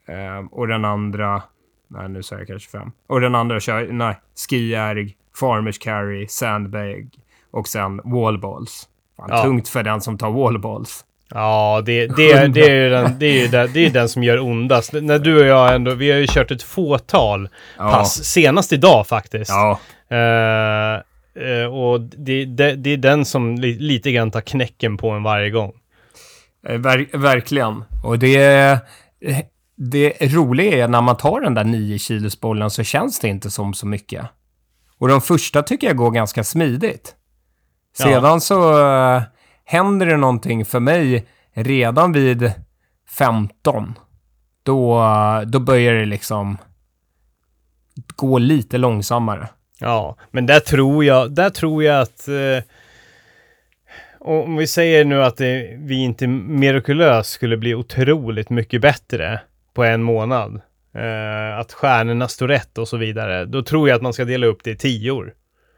[SPEAKER 2] Eh, och den andra, nej nu säger jag kanske fem. Och den andra kör, nej, skijärg, farmers carry, sandbag och sen wallballs. Fan,
[SPEAKER 1] Ja.
[SPEAKER 2] Tungt för den som tar wallballs.
[SPEAKER 1] Ja, det, det, det är ju den, det är den, det är den som gör ondast. När du och jag ändå, vi har ju kört ett fåtal
[SPEAKER 2] Ja.
[SPEAKER 1] pass, senast idag faktiskt.
[SPEAKER 2] Ja,
[SPEAKER 1] Eh, eh, och det, det, det är den som li, lite grann tar knäcken på en varje gång.
[SPEAKER 2] Eh, Ver verkligen. Och det, det roliga är när man tar den där 9 kilos bollen så känns det inte som så mycket. Och de första tycker jag går ganska smidigt.
[SPEAKER 1] Ja.
[SPEAKER 2] Sedan så eh, händer det någonting för mig redan vid 15. Då, då börjar det liksom gå lite långsammare.
[SPEAKER 1] Ja, men där tror jag, där tror jag att eh, om vi säger nu att det, vi inte mirakulöst skulle bli otroligt mycket bättre på en månad. Eh, att stjärnorna står rätt och så vidare. Då tror jag att man ska dela upp det i tior.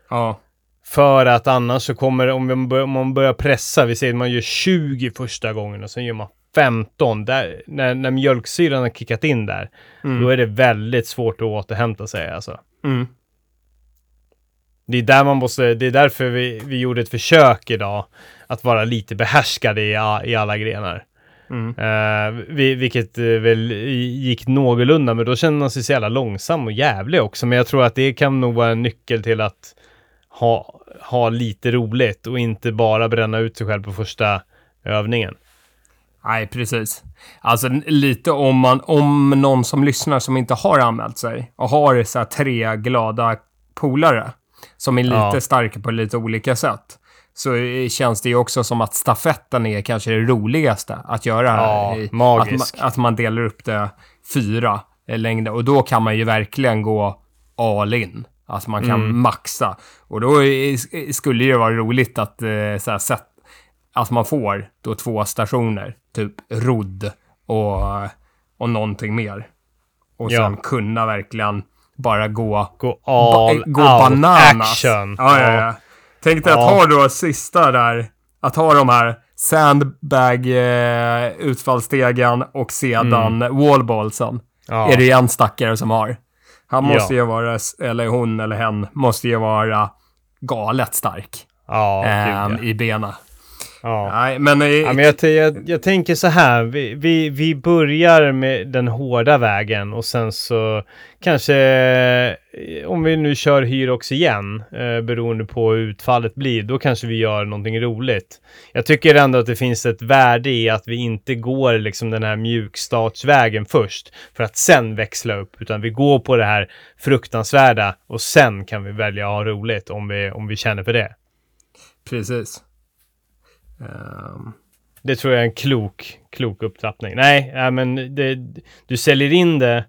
[SPEAKER 2] Ja,
[SPEAKER 1] För att annars så kommer, om man börjar, om man börjar pressa, vi säger att man gör 20 första gången och sen gör man 15, där, när, när mjölksyran har kickat in där,
[SPEAKER 2] Mm.
[SPEAKER 1] då är det väldigt svårt att återhämta sig alltså.
[SPEAKER 2] mm.
[SPEAKER 1] Det är där man måste, det är därför vi, vi gjorde ett försök idag att vara lite behärskade i, i alla grenar.
[SPEAKER 2] Mm.
[SPEAKER 1] Eh, vi, vilket eh, väl gick någorlunda, men då känner man sig så jävla långsam och jävlig också. Men jag tror att det kan nog vara en nyckel till att ha, ha lite roligt och inte bara bränna ut sig själv på första övningen.
[SPEAKER 2] Nej, precis. Alltså lite om man, om någon som lyssnar som inte har anmält sig och har så här tre glada polare som är lite
[SPEAKER 1] Ja.
[SPEAKER 2] starka på lite olika sätt. Så känns det ju också som att stafetten är kanske det roligaste att göra.
[SPEAKER 1] Ja,
[SPEAKER 2] i-
[SPEAKER 1] magisk.
[SPEAKER 2] Att man, att man delar upp det fyra längder och då kan man ju verkligen gå all in. Att man kan
[SPEAKER 1] Mm.
[SPEAKER 2] maxa. Och då skulle det vara roligt att eh, så här, sätt, att man får då två stationer, typ rodd och, och någonting mer. Och
[SPEAKER 1] Ja.
[SPEAKER 2] sen kunna verkligen bara gå,
[SPEAKER 1] Gå
[SPEAKER 2] ba-
[SPEAKER 1] all
[SPEAKER 2] gå
[SPEAKER 1] out
[SPEAKER 2] bananas.
[SPEAKER 1] action.
[SPEAKER 2] Ja, ja, ja. Tänk dig
[SPEAKER 1] Ja.
[SPEAKER 2] att ha då sista där, att ha de här sandbag eh, utfallsstegen och sedan wallballsen.
[SPEAKER 1] Mm. Ja.
[SPEAKER 2] Är det en stackare som har. Han måste
[SPEAKER 1] Ja.
[SPEAKER 2] ju vara, eller hon eller hen, måste ju vara galet stark
[SPEAKER 1] Ja, ja.
[SPEAKER 2] i benen.
[SPEAKER 1] Ja.
[SPEAKER 2] Nej, men... eh,
[SPEAKER 1] Ja, men jag, jag, jag tänker så här, vi, vi, vi börjar med den hårda vägen och sen så kanske, eh, om vi nu kör Hyrox igen, eh, beroende på hur utfallet blir, då kanske vi gör någonting roligt. Jag tycker ändå att det finns ett värde i att vi inte går liksom den här mjukstartsvägen först, för att sen växla upp, utan vi går på det här fruktansvärda och sen kan vi välja att ha roligt om vi, om vi känner för det.
[SPEAKER 2] Precis. Ehm,
[SPEAKER 1] Det tror jag är en klok, klok upptrappning. Nej, ja, men det, du säljer in det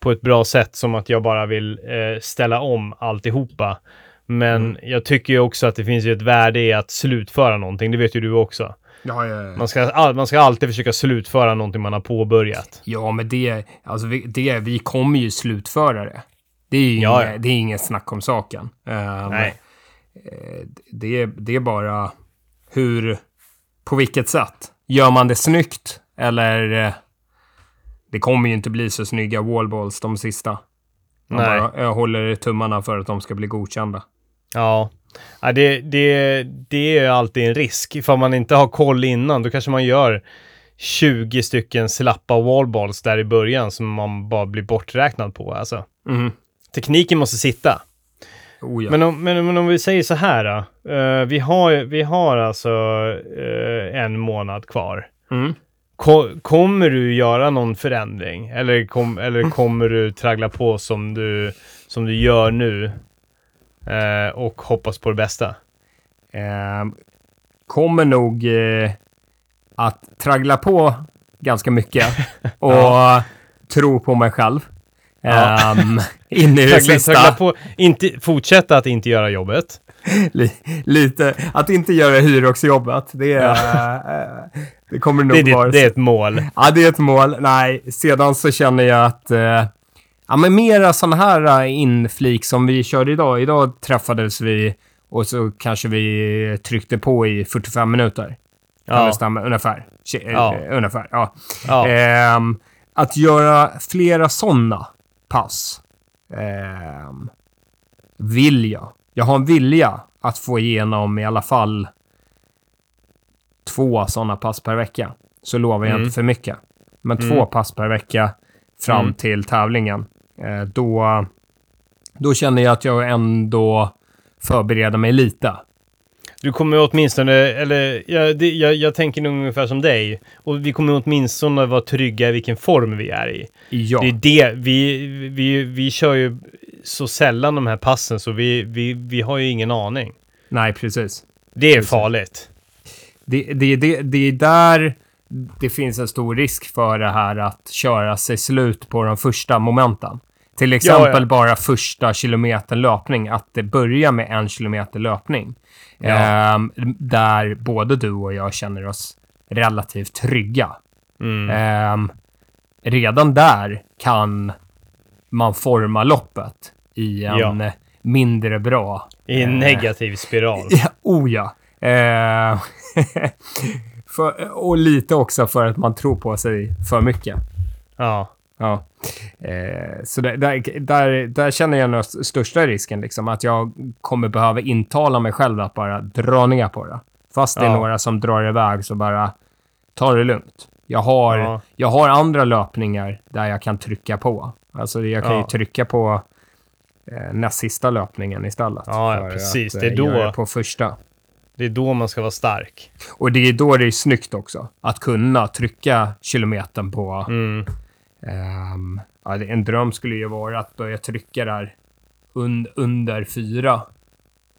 [SPEAKER 1] på ett bra sätt som att jag bara vill eh, ställa om alltihopa. Men jag tycker ju också att det finns ju ett värde i att slutföra någonting. Det vet ju du också.
[SPEAKER 2] ja, ja, ja.
[SPEAKER 1] Man ska, all, man ska alltid försöka slutföra någonting man har påbörjat.
[SPEAKER 2] ja, men det, alltså vi, det, vi kommer ju slutföra det. Det är ju inget, det är inget snack om saken. Ehm,
[SPEAKER 1] Nej.
[SPEAKER 2] eh, det, det är bara hur, på vilket sätt? Gör man det snyggt? Eller eh, det kommer ju inte bli så snygga wallballs de sista. Man
[SPEAKER 1] Nej.
[SPEAKER 2] bara, jag håller tummarna för att de ska bli godkända.
[SPEAKER 1] Ja. Ja, det, det, det är alltid en risk. Ifall man inte har koll innan, då kanske man gör 20 stycken slappa wallballs där i början som man bara blir borträknad på. Alltså,
[SPEAKER 2] Mhm.
[SPEAKER 1] tekniken måste sitta.
[SPEAKER 2] Oh, ja.
[SPEAKER 1] Men, om, men, men om vi säger så här då. Eh, vi, har, vi har alltså eh, en månad kvar.
[SPEAKER 2] Mm.
[SPEAKER 1] Ko, kommer du göra någon förändring? Eller, kom, eller kommer du traggla på som du, som du gör nu? Eh, och hoppas på det bästa?
[SPEAKER 2] Ehm, kommer nog att traggla på ganska mycket *laughs* och tro på mig själv.
[SPEAKER 1] Ja. *laughs*
[SPEAKER 2] Um, i det sista.
[SPEAKER 1] på, inte, fortsätta att inte göra jobbet. *laughs*
[SPEAKER 2] Li, lite, att inte göra hyroxjobbet, det, är, eh, det kommer nog
[SPEAKER 1] Det är,
[SPEAKER 2] vara...
[SPEAKER 1] det är ett mål.
[SPEAKER 2] Ja, det är ett mål. Nej, sedan så känner jag att... Eh, ja, men mera sådana här eh, inflik som vi körde idag. Idag träffades vi och så kanske vi tryckte på i 45 minuter.
[SPEAKER 1] Ja.
[SPEAKER 2] det stämma? Ungefär.
[SPEAKER 1] Ja.
[SPEAKER 2] Ungefär, ja.
[SPEAKER 1] Ja.
[SPEAKER 2] Ehm, att göra flera sådana pass ehm, vill jag. Jag har en vilja att få igenom i alla fall två sådana pass per vecka. Så lovar jag
[SPEAKER 1] Mm.
[SPEAKER 2] inte för mycket. Men
[SPEAKER 1] Mm.
[SPEAKER 2] två pass per vecka fram
[SPEAKER 1] Mm.
[SPEAKER 2] till tävlingen. Eh, då, då känner jag att jag ändå förbereder mig lite.
[SPEAKER 1] Du kommer åtminstone, eller jag, det, jag, jag tänker nog ungefär som dig. Och vi kommer åtminstone vara trygga i vilken form vi är i.
[SPEAKER 2] Ja,
[SPEAKER 1] Det är det, vi, vi, vi kör ju så sällan de här passen så vi, vi, vi har ju ingen aning.
[SPEAKER 2] nej precis.
[SPEAKER 1] Det är
[SPEAKER 2] Precis.
[SPEAKER 1] farligt.
[SPEAKER 2] Det, det, det, det är där det finns en stor risk för det här att köra sig slut på de första momenten. Till exempel
[SPEAKER 1] ja.
[SPEAKER 2] bara första kilometern löpning, att det börjar med en kilometer löpning.
[SPEAKER 1] Ja.
[SPEAKER 2] Ehm, där både du och jag känner oss relativt trygga.
[SPEAKER 1] Mm.
[SPEAKER 2] Ehm, redan där kan man forma loppet i en
[SPEAKER 1] Ja.
[SPEAKER 2] mindre bra
[SPEAKER 1] I en
[SPEAKER 2] eh,
[SPEAKER 1] negativ spiral. *laughs*
[SPEAKER 2] Ja, oh ja. Eh, *laughs* för, och lite också för att man tror på sig för mycket.
[SPEAKER 1] Ja.
[SPEAKER 2] Ja. Eh, så där, där, där, där känner jag st- största risken, liksom, att jag kommer behöva intala mig själv att bara dra ner på det. Fast det är
[SPEAKER 1] Ja.
[SPEAKER 2] några som drar iväg så bara ta det lugnt. Jag har,
[SPEAKER 1] Ja.
[SPEAKER 2] jag har andra löpningar där jag kan trycka på. Alltså jag kan ju
[SPEAKER 1] Ja.
[SPEAKER 2] trycka på eh, näst sista löpningen istället.
[SPEAKER 1] Ja, ja, precis.
[SPEAKER 2] Att,
[SPEAKER 1] Det är
[SPEAKER 2] eh,
[SPEAKER 1] då-
[SPEAKER 2] göra på första.
[SPEAKER 1] Det är då man ska vara stark.
[SPEAKER 2] Och det är då det är snyggt också. Att kunna trycka kilometern på...
[SPEAKER 1] Mm.
[SPEAKER 2] Ehm, ja, det- en dröm skulle ju vara att börja trycka där un, under fyra.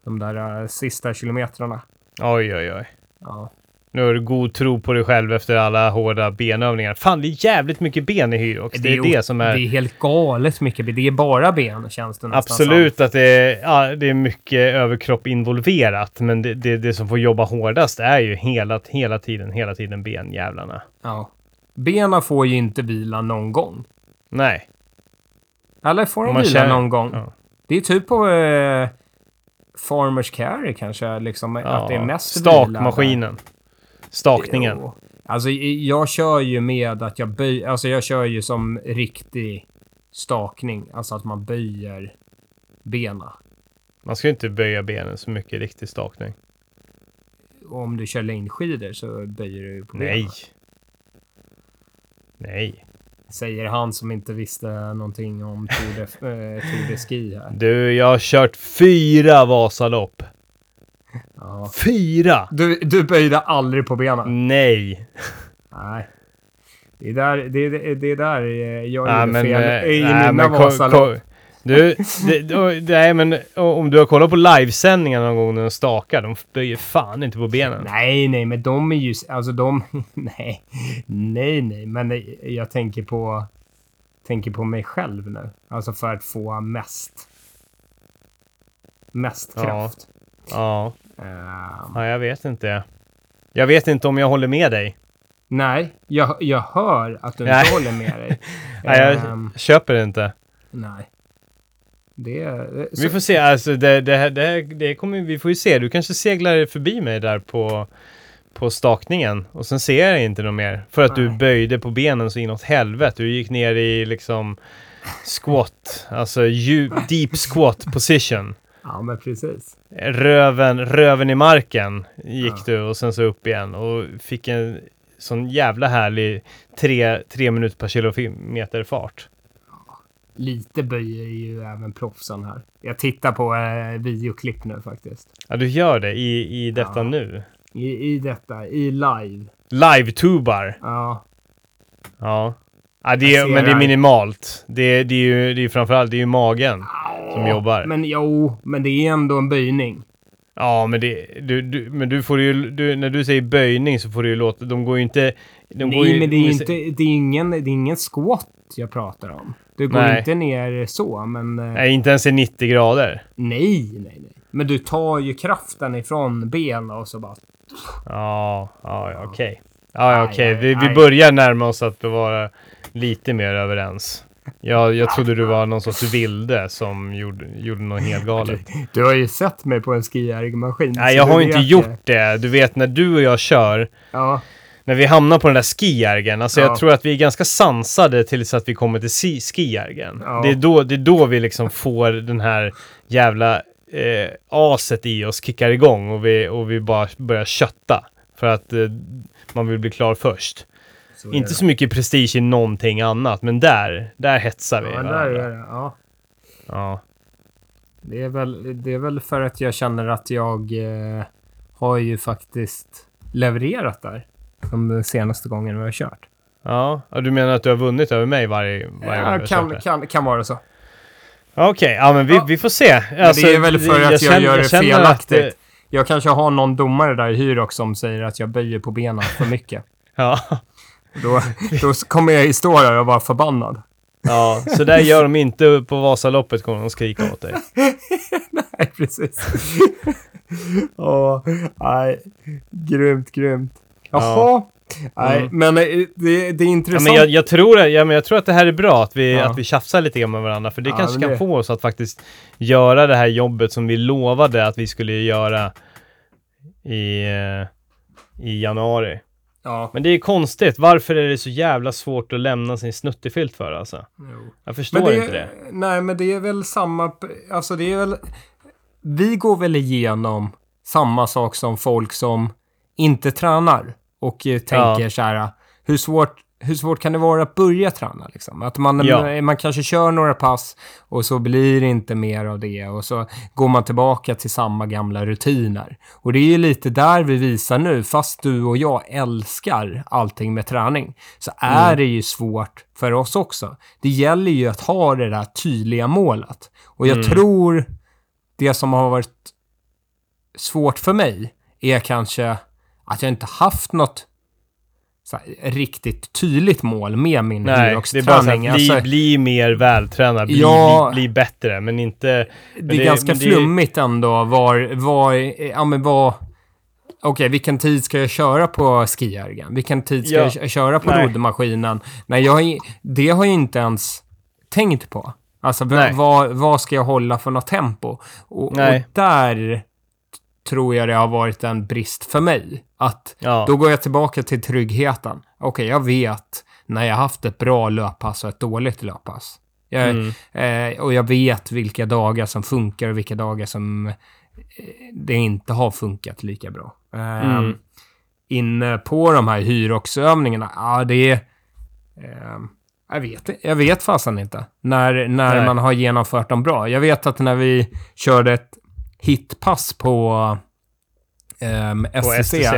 [SPEAKER 2] De där eh, sista kilometrarna.
[SPEAKER 1] Oj, oj, oj.
[SPEAKER 2] Ja.
[SPEAKER 1] Nu har du god tro på dig själv efter alla hårda benövningar. Fan, det är jävligt mycket ben i Hyrox. Det är
[SPEAKER 2] ju-
[SPEAKER 1] det som är...
[SPEAKER 2] Det är helt galet mycket. Det är bara ben, känns det nästan
[SPEAKER 1] Absolut att det är, ja, det är mycket överkropp involverat, men det, det, det som får jobba hårdast är ju hela, hela tiden, hela tiden benjävlarna.
[SPEAKER 2] Som. Ja. Benen får ju inte vila någon gång.
[SPEAKER 1] Nej.
[SPEAKER 2] Eller får de
[SPEAKER 1] man
[SPEAKER 2] vila
[SPEAKER 1] känner-
[SPEAKER 2] någon gång?
[SPEAKER 1] Ja.
[SPEAKER 2] Det är typ på eh, Farmers Carry kanske, liksom. Att det är mest vila.
[SPEAKER 1] Stakmaskinen. Stakningen.
[SPEAKER 2] Jo. Alltså, i- jag kör ju med att jag böjer... Alltså, jag kör ju som riktig stakning. Alltså att man böjer bena.
[SPEAKER 1] Man ska ju inte böja benen så mycket i riktig stakning.
[SPEAKER 2] Och om du kör längdskidor så böjer du ju på benen.
[SPEAKER 1] Nej.
[SPEAKER 2] Säger han som inte visste någonting om Tour de, *laughs* eh, Tour de Ski här.
[SPEAKER 1] Du, jag har kört fyra Vasalopp.
[SPEAKER 2] Ja.
[SPEAKER 1] Fyra!
[SPEAKER 2] Du, du böjde aldrig på benen?
[SPEAKER 1] Nej.
[SPEAKER 2] Nej. Det är där, det är, det är där eh, jag
[SPEAKER 1] Nej,
[SPEAKER 2] gjorde fel
[SPEAKER 1] eh,
[SPEAKER 2] i
[SPEAKER 1] nej,
[SPEAKER 2] mina Vasalopp.
[SPEAKER 1] Du, det, nej men om du har kollat på livesändningar någon gång när de stakar, de böjer fan inte på benen.
[SPEAKER 2] Nej, nej, men de är ju... Alltså de... *laughs* Nej, nej, nej. Men jag tänker på... Tänker på mig själv nu. Alltså för att få mest... Mest
[SPEAKER 1] Ja.
[SPEAKER 2] kraft.
[SPEAKER 1] Ja,
[SPEAKER 2] Ehm,
[SPEAKER 1] ja, jag vet inte. Jag vet inte om jag håller med dig.
[SPEAKER 2] nej, jag, jag hör att du inte håller med dig. *laughs*
[SPEAKER 1] Nej, jag
[SPEAKER 2] Ehm,
[SPEAKER 1] köper det inte.
[SPEAKER 2] nej. Det är...
[SPEAKER 1] Vi får se, alltså det, det, det, det kommer, vi får ju se. Du kanske seglar förbi mig där på, på stakningen och sen ser jag inte något mer. För att du
[SPEAKER 2] Nej.
[SPEAKER 1] böjde på benen så inåt helvete. Du gick ner i liksom squat, alltså djup, deep squat position.
[SPEAKER 2] Ja, men precis.
[SPEAKER 1] Röven, röven i marken gick
[SPEAKER 2] Ja.
[SPEAKER 1] du och sen så upp igen och fick en sån jävla härlig tre, tre minuter per kilometer fart.
[SPEAKER 2] Lite böjer ju även proffsen här. Jag tittar på eh, videoklipp nu faktiskt.
[SPEAKER 1] Ja, du gör det i, i detta
[SPEAKER 2] Ja.
[SPEAKER 1] nu.
[SPEAKER 2] I, I detta, i live.
[SPEAKER 1] Live-tubar.
[SPEAKER 2] Ja.
[SPEAKER 1] Ja. ja det är, men det är minimalt. Det, det är ju det är framförallt det är ju magen som jobbar.
[SPEAKER 2] Men jo, men det är ändå en böjning.
[SPEAKER 1] Ja, men, det, du, du, men du får ju, du, när du säger böjning så får du ju låta, de går ju inte... De
[SPEAKER 2] Nej,
[SPEAKER 1] går ju,
[SPEAKER 2] men det är ju inte, det är ingen, det är ingen squat jag pratar om. Du går
[SPEAKER 1] Nej.
[SPEAKER 2] inte ner så, men... eh,
[SPEAKER 1] Nej, inte ens i 90 grader.
[SPEAKER 2] Nej, nej, nej. Men du tar ju kraften ifrån benen och så bara...
[SPEAKER 1] Ja, ja, okej. Ja, ja, okej. Vi, vi börjar närma oss att vara lite mer överens. Jag, jag trodde du var någon sorts vilde som gjorde, gjorde något helt *laughs* galet.
[SPEAKER 2] Du har ju sett mig på en skijärgmaskin.
[SPEAKER 1] Nej, jag
[SPEAKER 2] du
[SPEAKER 1] har inte gjort
[SPEAKER 2] ju.
[SPEAKER 1] det. Du vet när du och jag kör,
[SPEAKER 2] Ja,
[SPEAKER 1] när vi hamnar på den där skijärgen, alltså
[SPEAKER 2] Ja.
[SPEAKER 1] jag tror att vi är ganska sansade tills att vi kommer till skijärgen.
[SPEAKER 2] Ja.
[SPEAKER 1] Det, är då, det är då vi liksom får den här jävla eh, aset i oss kickar igång och vi, och vi bara börjar kötta. För att eh, man vill bli klar först.
[SPEAKER 2] så
[SPEAKER 1] Inte så mycket prestige i någonting annat, men där, där hetsar vi
[SPEAKER 2] Ja, där är det. Ja.
[SPEAKER 1] Ja.
[SPEAKER 2] Det är, väl, det är väl för att jag känner att jag eh, har ju faktiskt levererat där. De senaste gångerna vi har kört.
[SPEAKER 1] Ja. du menar att du har vunnit över mig varje, varje gång
[SPEAKER 2] Ja,
[SPEAKER 1] har
[SPEAKER 2] kan, kan, kan vara så.
[SPEAKER 1] Okej, ja men vi,
[SPEAKER 2] Ja.
[SPEAKER 1] vi får se. Alltså,
[SPEAKER 2] det är väl för att jag
[SPEAKER 1] känner-
[SPEAKER 2] gör det felaktigt.
[SPEAKER 1] att,
[SPEAKER 2] Jag kanske har någon domare där i Hyrox som säger att jag böjer på benen för mycket. *laughs*
[SPEAKER 1] ja,
[SPEAKER 2] Då, då kommer jag stå där och vara förbannad.
[SPEAKER 1] ja, så där gör de inte på Vasaloppet kommer de skrika åt dig. *laughs*
[SPEAKER 2] Nej, precis. *laughs* Åh, nej. Grymt, grymt. Jaha. Nej,
[SPEAKER 1] Mm.
[SPEAKER 2] men eh, det, det är
[SPEAKER 1] Ja,
[SPEAKER 2] intressant.
[SPEAKER 1] men jag, jag, tror, ja, men jag tror att det här är bra, att vi,
[SPEAKER 2] Ja.
[SPEAKER 1] att vi tjafsar lite grann med varandra, för det
[SPEAKER 2] Ja,
[SPEAKER 1] kanske
[SPEAKER 2] men
[SPEAKER 1] kan
[SPEAKER 2] det-
[SPEAKER 1] få oss att faktiskt göra det här jobbet som vi lovade att vi skulle göra i, eh, i januari.
[SPEAKER 2] Ja.
[SPEAKER 1] Men det är konstigt, varför är det så jävla svårt att lämna sin snuttefilt för alltså?
[SPEAKER 2] Jo.
[SPEAKER 1] Jag förstår
[SPEAKER 2] det,
[SPEAKER 1] inte det.
[SPEAKER 2] Nej, men det är väl samma... Alltså det är väl... Vi går väl igenom samma sak som folk som inte tränar och eh, tänker så här, hur svårt, hur svårt kan det vara att börja träna? Liksom? Att man,
[SPEAKER 1] Ja.
[SPEAKER 2] man kanske kör några pass och så blir det inte mer av det och så går man tillbaka till samma gamla rutiner. Och det är ju lite där vi visar nu, fast du och jag älskar allting med träning, så är det ju svårt för oss också. Det gäller ju att ha det där tydliga målet. Och jag
[SPEAKER 1] Mm.
[SPEAKER 2] tror det som har varit svårt för mig är kanske att jag inte haft något här, riktigt tydligt mål med min
[SPEAKER 1] Nej, det är bara så att
[SPEAKER 2] idrottsträning.
[SPEAKER 1] bli,
[SPEAKER 2] Alltså,
[SPEAKER 1] bli mer vältränad, bli,
[SPEAKER 2] Ja.
[SPEAKER 1] bli, bli bättre, men inte...
[SPEAKER 2] det är
[SPEAKER 1] det-
[SPEAKER 2] ganska
[SPEAKER 1] det-
[SPEAKER 2] flummigt ändå var, var, ja men vad, okej, vilken tid ska jag köra på skijärgen? Vilken tid ska
[SPEAKER 1] Ja.
[SPEAKER 2] jag kö- köra på
[SPEAKER 1] Nej.
[SPEAKER 2] roddmaskinen? Nej, jag det har jag inte ens tänkt på. Alltså, vad, vad ska jag hålla för något tempo? Och, och där tror jag det har varit en brist för mig. Att
[SPEAKER 1] Ja.
[SPEAKER 2] då går jag tillbaka till tryggheten. Okej, jag vet när jag haft ett bra löppass och ett dåligt löppass. Jag,
[SPEAKER 1] Mm.
[SPEAKER 2] eh, och jag vet vilka dagar som funkar och vilka dagar som eh, det inte har funkat lika bra. Eh,
[SPEAKER 1] Mm.
[SPEAKER 2] Inne på de här hyroxövningarna, ja det är... Eh, jag vet, jag vet fasen inte när, när
[SPEAKER 1] Nej.
[SPEAKER 2] man har genomfört dem bra. Jag vet att när vi körde ett hitpass på ehm,
[SPEAKER 1] På
[SPEAKER 2] SCC,
[SPEAKER 1] STC.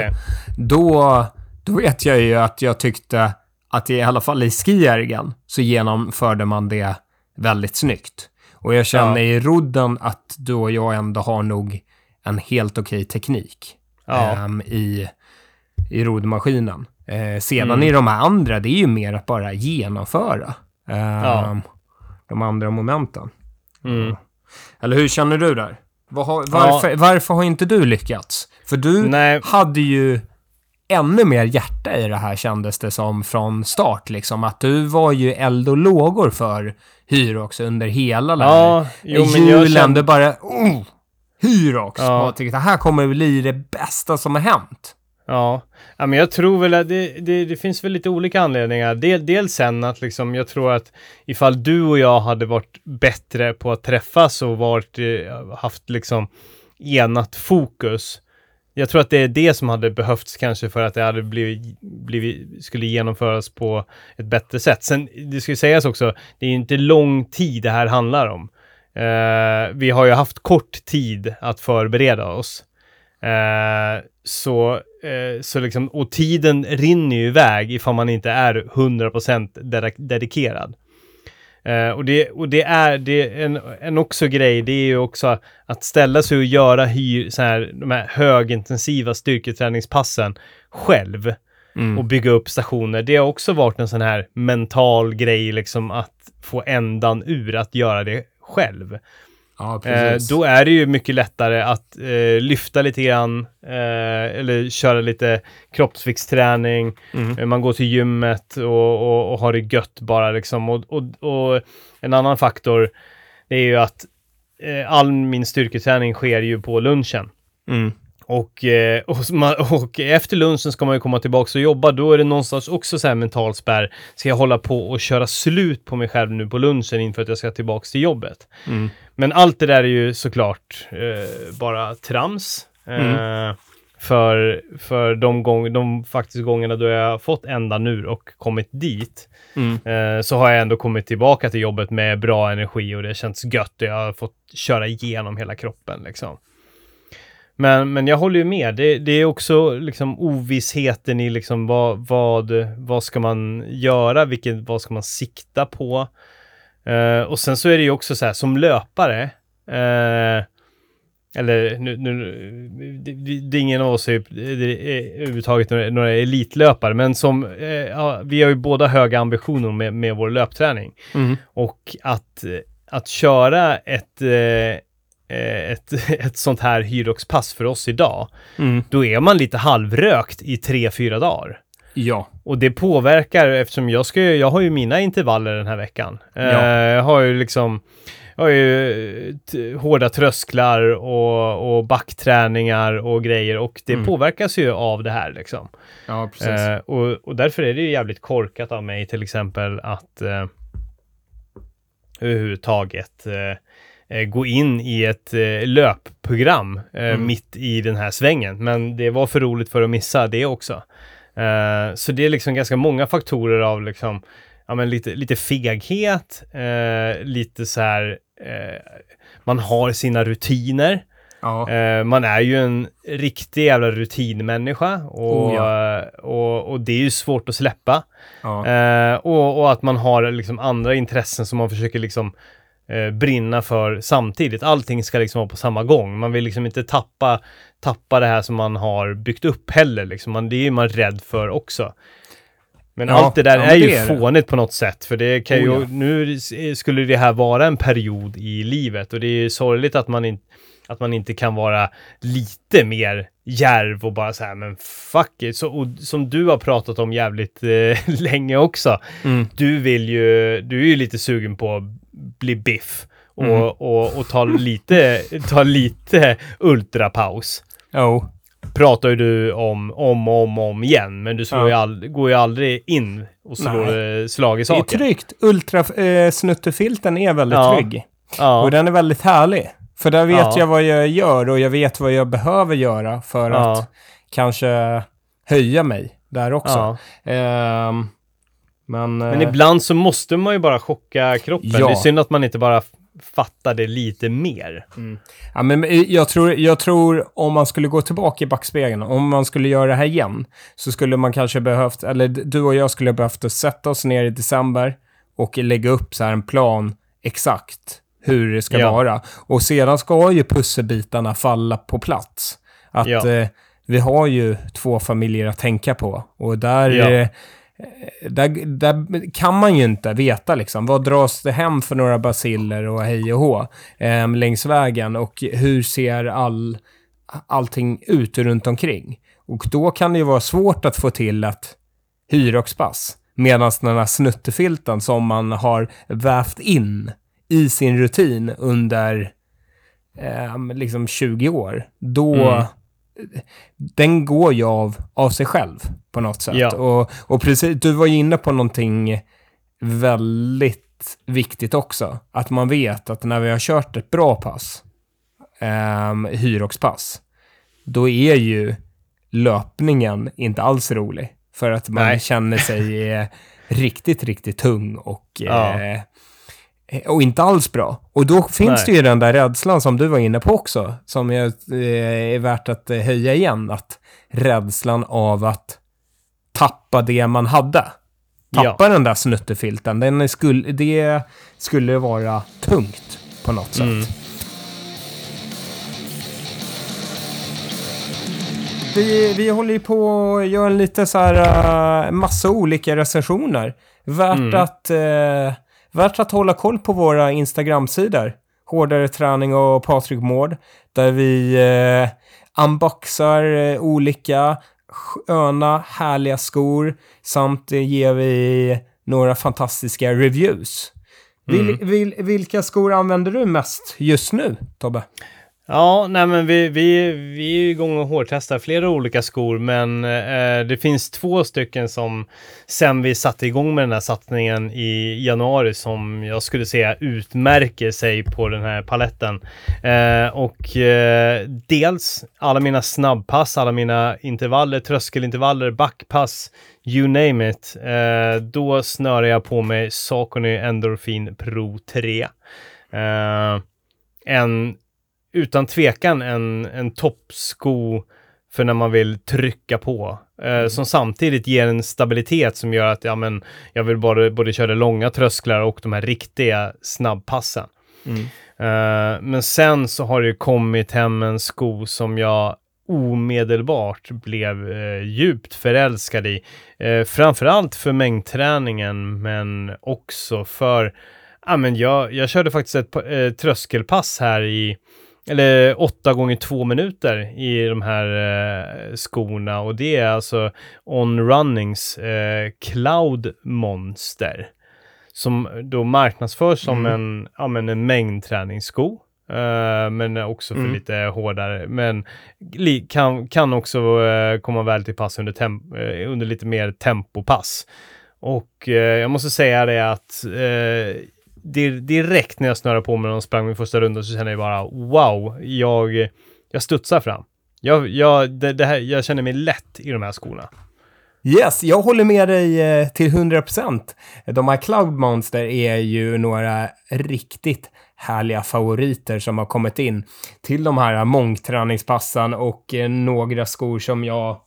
[SPEAKER 2] då, då vet jag ju att jag tyckte att i alla fall i skijärgen så genomförde man det väldigt snyggt. Och jag känner
[SPEAKER 1] Ja.
[SPEAKER 2] i rodden att och jag ändå har nog en helt okej teknik
[SPEAKER 1] Ja.
[SPEAKER 2] ehm, i, i roddmaskinen. Eh, sedan
[SPEAKER 1] Mm.
[SPEAKER 2] i de här andra, det är ju mer att bara genomföra ehm,
[SPEAKER 1] Ja.
[SPEAKER 2] de andra momenten.
[SPEAKER 1] Mm.
[SPEAKER 2] Eller hur känner du där? Vad har, varför, varför har inte du lyckats? För du
[SPEAKER 1] Nej.
[SPEAKER 2] hade ju ännu mer hjärta i det här kändes det som från start liksom. Att du var ju eld och lågor för Hyrox under hela
[SPEAKER 1] Ja, jo men
[SPEAKER 2] julen.
[SPEAKER 1] jag kände...
[SPEAKER 2] Du bara, oh, Hyrox!
[SPEAKER 1] Ja.
[SPEAKER 2] Och tyckte det här kommer bli det bästa som har hänt.
[SPEAKER 1] Ja. ja, men jag tror väl att det, det, det finns väl lite olika anledningar. Del, dels sen att liksom, jag tror att ifall du och jag hade varit bättre på att träffas och varit, eh, haft liksom enat fokus. Jag tror att det är det som hade behövts kanske för att det hade blivit, blivit skulle genomföras på ett bättre sätt. Sen, det ska sägas också, det är inte lång tid det här handlar om. Eh, vi har ju haft kort tid att förbereda oss. Eh, så, eh, så liksom, och tiden rinner ju iväg ifall man inte är 100% dedi- dedikerad. Eh, och det, och det är, det är en, en också grej, det är ju också att ställa sig och göra hyr, så här, de här högintensiva styrketräningspassen själv
[SPEAKER 2] Mm.
[SPEAKER 1] och bygga upp stationer. Det har också varit en sån här mental grej, liksom att få ändan ur att göra det själv.
[SPEAKER 2] Ja,
[SPEAKER 1] Eh, då är det ju mycket lättare att eh, lyfta lite grann, eh, eller köra lite kroppsviktsträning.
[SPEAKER 2] Mm.
[SPEAKER 1] Eh, Man går till gymmet och, och, och har det gött bara liksom. Och, och, en annan faktor, är ju att eh, all min styrketräning sker ju på lunchen.
[SPEAKER 2] Mm.
[SPEAKER 1] Och, eh, och, *laughs* och efter lunchen ska man ju komma tillbaka och jobba. Då är det någonstans också så här mental spärr. Ska jag hålla på och köra slut på mig själv nu på lunchen inför att jag ska tillbaka till jobbet?
[SPEAKER 2] Mm.
[SPEAKER 1] Men allt det där är ju såklart eh, bara trams. Eh, För, för de, gång, de faktiskt gångerna då jag fått ändan ur och kommit dit,
[SPEAKER 2] Mm.
[SPEAKER 1] eh, så har jag ändå kommit tillbaka till jobbet med bra energi och det känns gött och jag har fått köra igenom hela kroppen liksom. Men, men jag håller ju med. Det, det är också liksom ovissheten i liksom vad, vad, vad ska man göra, vilket, vad ska man sikta på? Eh, och sen så är det ju också så här, som löpare, eh, eller nu, nu det, det, det är ingen av oss är, det är överhuvudtaget några, några elitlöpare, men som, eh, ja, vi har ju båda höga ambitioner med, med vår löpträning.
[SPEAKER 2] Mm.
[SPEAKER 1] Och att, att köra ett, eh, ett, *laughs* ett sånt här hyroxpass för oss idag,
[SPEAKER 2] Mm.
[SPEAKER 1] då är man lite halvrökt i tre, fyra dagar.
[SPEAKER 2] Ja.
[SPEAKER 1] Och det påverkar eftersom jag ska jag har ju mina intervaller den här veckan. Eh,
[SPEAKER 2] Ja.
[SPEAKER 1] jag har ju liksom, jag har ju hårda trösklar och, och backträningar och grejer och det
[SPEAKER 2] Mm.
[SPEAKER 1] påverkas ju av det här liksom.
[SPEAKER 2] Ja, precis.
[SPEAKER 1] Eh, och, och därför är det ju jävligt korkat av mig till exempel att eh, överhuvudtaget eh, eh, gå in i ett eh, löpprogram eh,
[SPEAKER 2] Mm.
[SPEAKER 1] mitt i den här svängen. Men det var för roligt för att missa det också. Eh, så det är liksom ganska många faktorer av liksom, ja men lite, lite feghet, eh, lite så här, eh, man har sina rutiner.
[SPEAKER 2] ja.
[SPEAKER 1] Eh, man är ju en riktig jävla rutinmänniska och,
[SPEAKER 2] Oh, ja.
[SPEAKER 1] eh, och, och det är ju svårt att släppa.
[SPEAKER 2] ja.
[SPEAKER 1] Eh, och, och att man har liksom andra intressen som man försöker liksom eh, brinna för samtidigt. Allting ska liksom vara på samma gång. Man vill liksom inte tappa, tappa det här som man har byggt upp heller. Liksom. Man, det är ju man rädd för också. Men
[SPEAKER 2] Ja,
[SPEAKER 1] allt det där
[SPEAKER 2] ja,
[SPEAKER 1] är ju
[SPEAKER 2] det är det.
[SPEAKER 1] fånigt på något sätt. För det kan ju,
[SPEAKER 2] Oh, ja.
[SPEAKER 1] nu skulle det här vara en period i livet och det är sorgligt att man inte att man inte kan vara lite mer järv och bara så här, men fuck it. Så, och, som du har pratat om jävligt eh, *laughs* länge också.
[SPEAKER 2] Mm.
[SPEAKER 1] Du vill ju, du är ju lite sugen på bli biff och,
[SPEAKER 2] Mm.
[SPEAKER 1] och, och ta lite, *laughs* ta lite ultrapaus.
[SPEAKER 2] Jo.
[SPEAKER 1] Pratar ju du om, om och om, om igen, men du slår
[SPEAKER 2] Ja.
[SPEAKER 1] ju all, går ju aldrig in och slår eh, slag i
[SPEAKER 2] Det är tryggt. Ultrasnuttefilten är väldigt
[SPEAKER 1] Ja.
[SPEAKER 2] trygg.
[SPEAKER 1] Ja,
[SPEAKER 2] Och den är väldigt härlig. För där vet
[SPEAKER 1] Ja.
[SPEAKER 2] jag vad jag gör och jag vet vad jag behöver göra för att kanske höja mig där också.
[SPEAKER 1] ja.
[SPEAKER 2] Men...
[SPEAKER 1] Men
[SPEAKER 2] eh,
[SPEAKER 1] ibland så måste man ju bara chocka kroppen.
[SPEAKER 2] Ja.
[SPEAKER 1] Det är synd att man inte bara fattar det lite mer.
[SPEAKER 2] Ja, men eh, jag tror, jag tror om man skulle gå tillbaka i backspegeln, om man skulle göra det här igen, så skulle man kanske behövt, eller du och jag skulle behövt att sätta oss ner i december och lägga upp så här en plan exakt hur det ska
[SPEAKER 1] Ja.
[SPEAKER 2] vara. Och sedan ska ju pusselbitarna falla på plats. Att
[SPEAKER 1] Ja.
[SPEAKER 2] eh, vi har ju två familjer att tänka på och där,
[SPEAKER 1] Ja.
[SPEAKER 2] eh, Eh, där, där kan man ju inte veta liksom. Vad dras det hem för några basiller och hej och hå eh, längs vägen och hur ser all, allting ut runt omkring? Och då kan det ju vara svårt att få till ett hyroxpass. Medan den här snuttefilten som man har vävt in i sin rutin under eh, liksom 20 år, då
[SPEAKER 1] Mm
[SPEAKER 2] den går ju av, av sig själv på något sätt.
[SPEAKER 1] Ja.
[SPEAKER 2] Och, och precis, du var ju inne på någonting väldigt viktigt också. Att man vet att när vi har kört ett bra pass, um, hyroxpass, då är ju löpningen inte alls rolig. För att man
[SPEAKER 1] Nej.
[SPEAKER 2] känner sig eh, riktigt, riktigt tung och,
[SPEAKER 1] Ja.
[SPEAKER 2] eh, och inte alls bra. Och då finns
[SPEAKER 1] Nej.
[SPEAKER 2] det ju den där rädslan som du var inne på också, som är, eh, är värt att eh, höja igen. Att rädslan av att tappa det man hade. tappa ja. den där snuttefilten. Den skulle, det skulle vara tungt på något sätt. Mm. Vi, vi håller ju på att göra lite så här, massa olika recensioner. Värt, mm. att, uh, värt att hålla koll på våra Instagram-sidor. Hårdare träning och Patrik Mård. Där vi uh, unboxar uh, olika sköna, härliga skor. Samt uh, ger vi några fantastiska reviews. Mm. Vil, vil, vilka skor använder du mest just nu, Tobbe?
[SPEAKER 1] Ja, nej men vi, vi, vi är igång och hårdtestar flera olika skor, men eh, det finns två stycken som sen vi satte igång med den här satsningen i januari som jag skulle säga utmärker sig på den här paletten. Eh, och eh, dels alla mina snabbpass, alla mina intervaller, tröskelintervaller, backpass, you name it. Eh, då snörar jag på mig Saucony Endorphin Pro 3. Eh, en utan tvekan en, en toppsko för när man vill trycka på. Eh, mm. Som samtidigt ger en stabilitet som gör att ja, men, jag vill både, både köra långa trösklar och de här riktiga snabbpassen. Mm. Eh, men sen så har det kommit hem en sko som jag omedelbart blev eh, djupt förälskad i. Eh, framförallt för mängdträningen men också för, ja men jag, jag körde faktiskt ett eh, tröskelpass här i eller åtta gånger två minuter i de här eh, skorna och det är alltså On Runnings eh, Cloud Monster som då marknadsförs som mm. en, ja, men en mängdträningssko. Uh, men också för mm. lite hårdare. Men kan, kan också uh, komma väl till pass under, uh, under lite mer tempopass. Och jag måste säga det att direkt när jag snurrade på mig och sprang min första runda så kände jag bara wow, jag, jag studsar fram. Jag, jag, det, det här, jag känner mig lätt i de här skorna.
[SPEAKER 2] Yes, jag håller med dig eh, till 100%. De här Cloud Monster är ju några riktigt härliga favoriter som har kommit in till de här mångträningspassen och eh, några skor som jag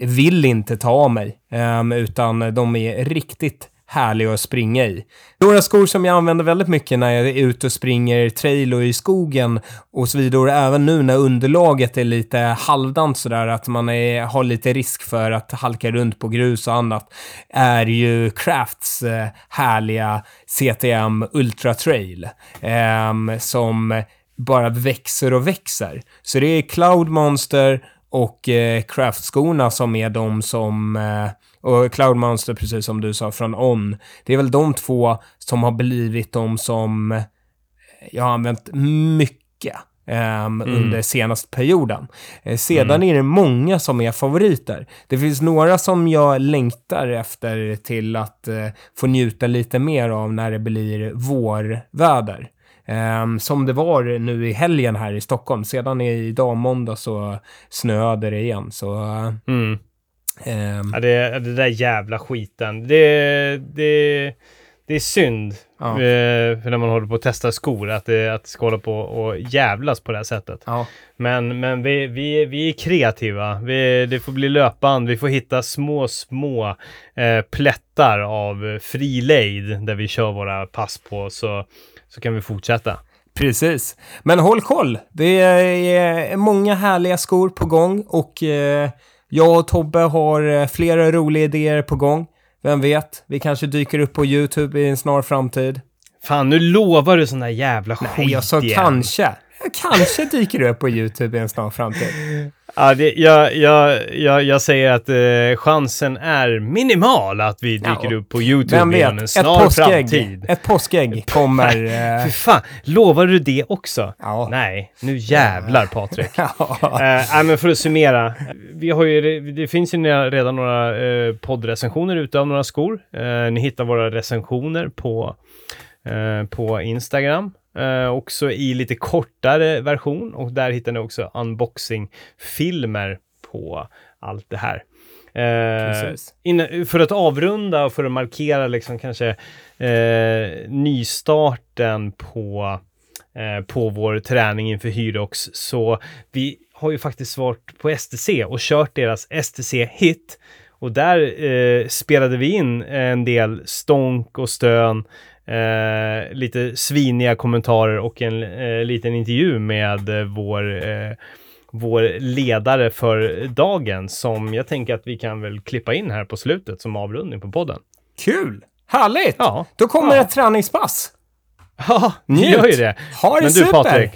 [SPEAKER 2] vill inte ta av mig, ehm, utan de är riktigt härlig att springa i. Några skor som jag använder väldigt mycket när jag är ute och springer trail och i skogen och så vidare. Även nu när underlaget är lite halvdant sådär att man är, har lite risk för att halka runt på grus och annat. Är ju Crafts eh, härliga CTM Ultra Trail. Eh, som bara växer och växer. Så det är Cloud Monster och eh, Craft-skorna som är de som eh, och Cloud Monster, precis som du sa, från On. Det är väl de två som har blivit de som jag har använt mycket um, mm. under senaste perioden. Eh, sedan mm. är det många som är favoriter. Det finns några som jag längtar efter till att uh, få njuta lite mer av när det blir vårväder. Um, som det var nu i helgen här i Stockholm. Sedan idag måndag så snöade det igen. Så mm.
[SPEAKER 1] Um, ja, det, det där jävla skiten. Det, det, det är synd. Ja. Eh, för när man håller på att testa skor, att det, att det ska hålla på och jävlas på det här sättet. Ja. Men, men vi, vi, vi är kreativa. Vi, det får bli löpband. Vi får hitta små, små eh, plättar av fri lejd där vi kör våra pass på, så, så kan vi fortsätta.
[SPEAKER 2] Precis. Men håll koll. Det är många härliga skor på gång och eh, jag och Tobbe har eh, flera roliga idéer på gång. Vem vet, vi kanske dyker upp på YouTube i en snar framtid.
[SPEAKER 1] Fan, nu lovar du sån där jävla skit
[SPEAKER 2] Nej, jag sa igen. kanske. Kanske dyker upp på YouTube i en snar framtid.
[SPEAKER 1] Ja, det, jag, jag, jag, jag säger att eh, chansen är minimal att vi dyker ja, upp på YouTube
[SPEAKER 2] inom en snar ett framtid. Ett påskägg kommer...
[SPEAKER 1] Eh... Fy fan, lovar du det också? Ja. Nej, nu jävlar Patrik. *laughs* ja. eh, men för att summera, vi har ju, det finns ju redan några eh, poddrecensioner ute av några skor. Eh, ni hittar våra recensioner på, eh, på Instagram. Eh, också i lite kortare version och där hittar ni också unboxing-filmer på allt det här. Eh, in, för att avrunda och för att markera liksom kanske eh, nystarten på, eh, på vår träning inför Hyrox så vi har ju faktiskt varit på STC och kört deras STC Hit Och där eh, spelade vi in en del stånk och stön, eh, lite sviniga kommentarer och en eh, liten intervju med eh, vår, eh, vår ledare för dagen som jag tänker att vi kan väl klippa in här på slutet som avrundning på podden.
[SPEAKER 3] Kul! Härligt!
[SPEAKER 1] Ja.
[SPEAKER 3] Då kommer
[SPEAKER 1] Ja.
[SPEAKER 3] ett träningspass. *laughs*
[SPEAKER 1] Ja, ni gör ju det.
[SPEAKER 3] Ha det
[SPEAKER 1] Men du
[SPEAKER 3] super!
[SPEAKER 1] Patrik,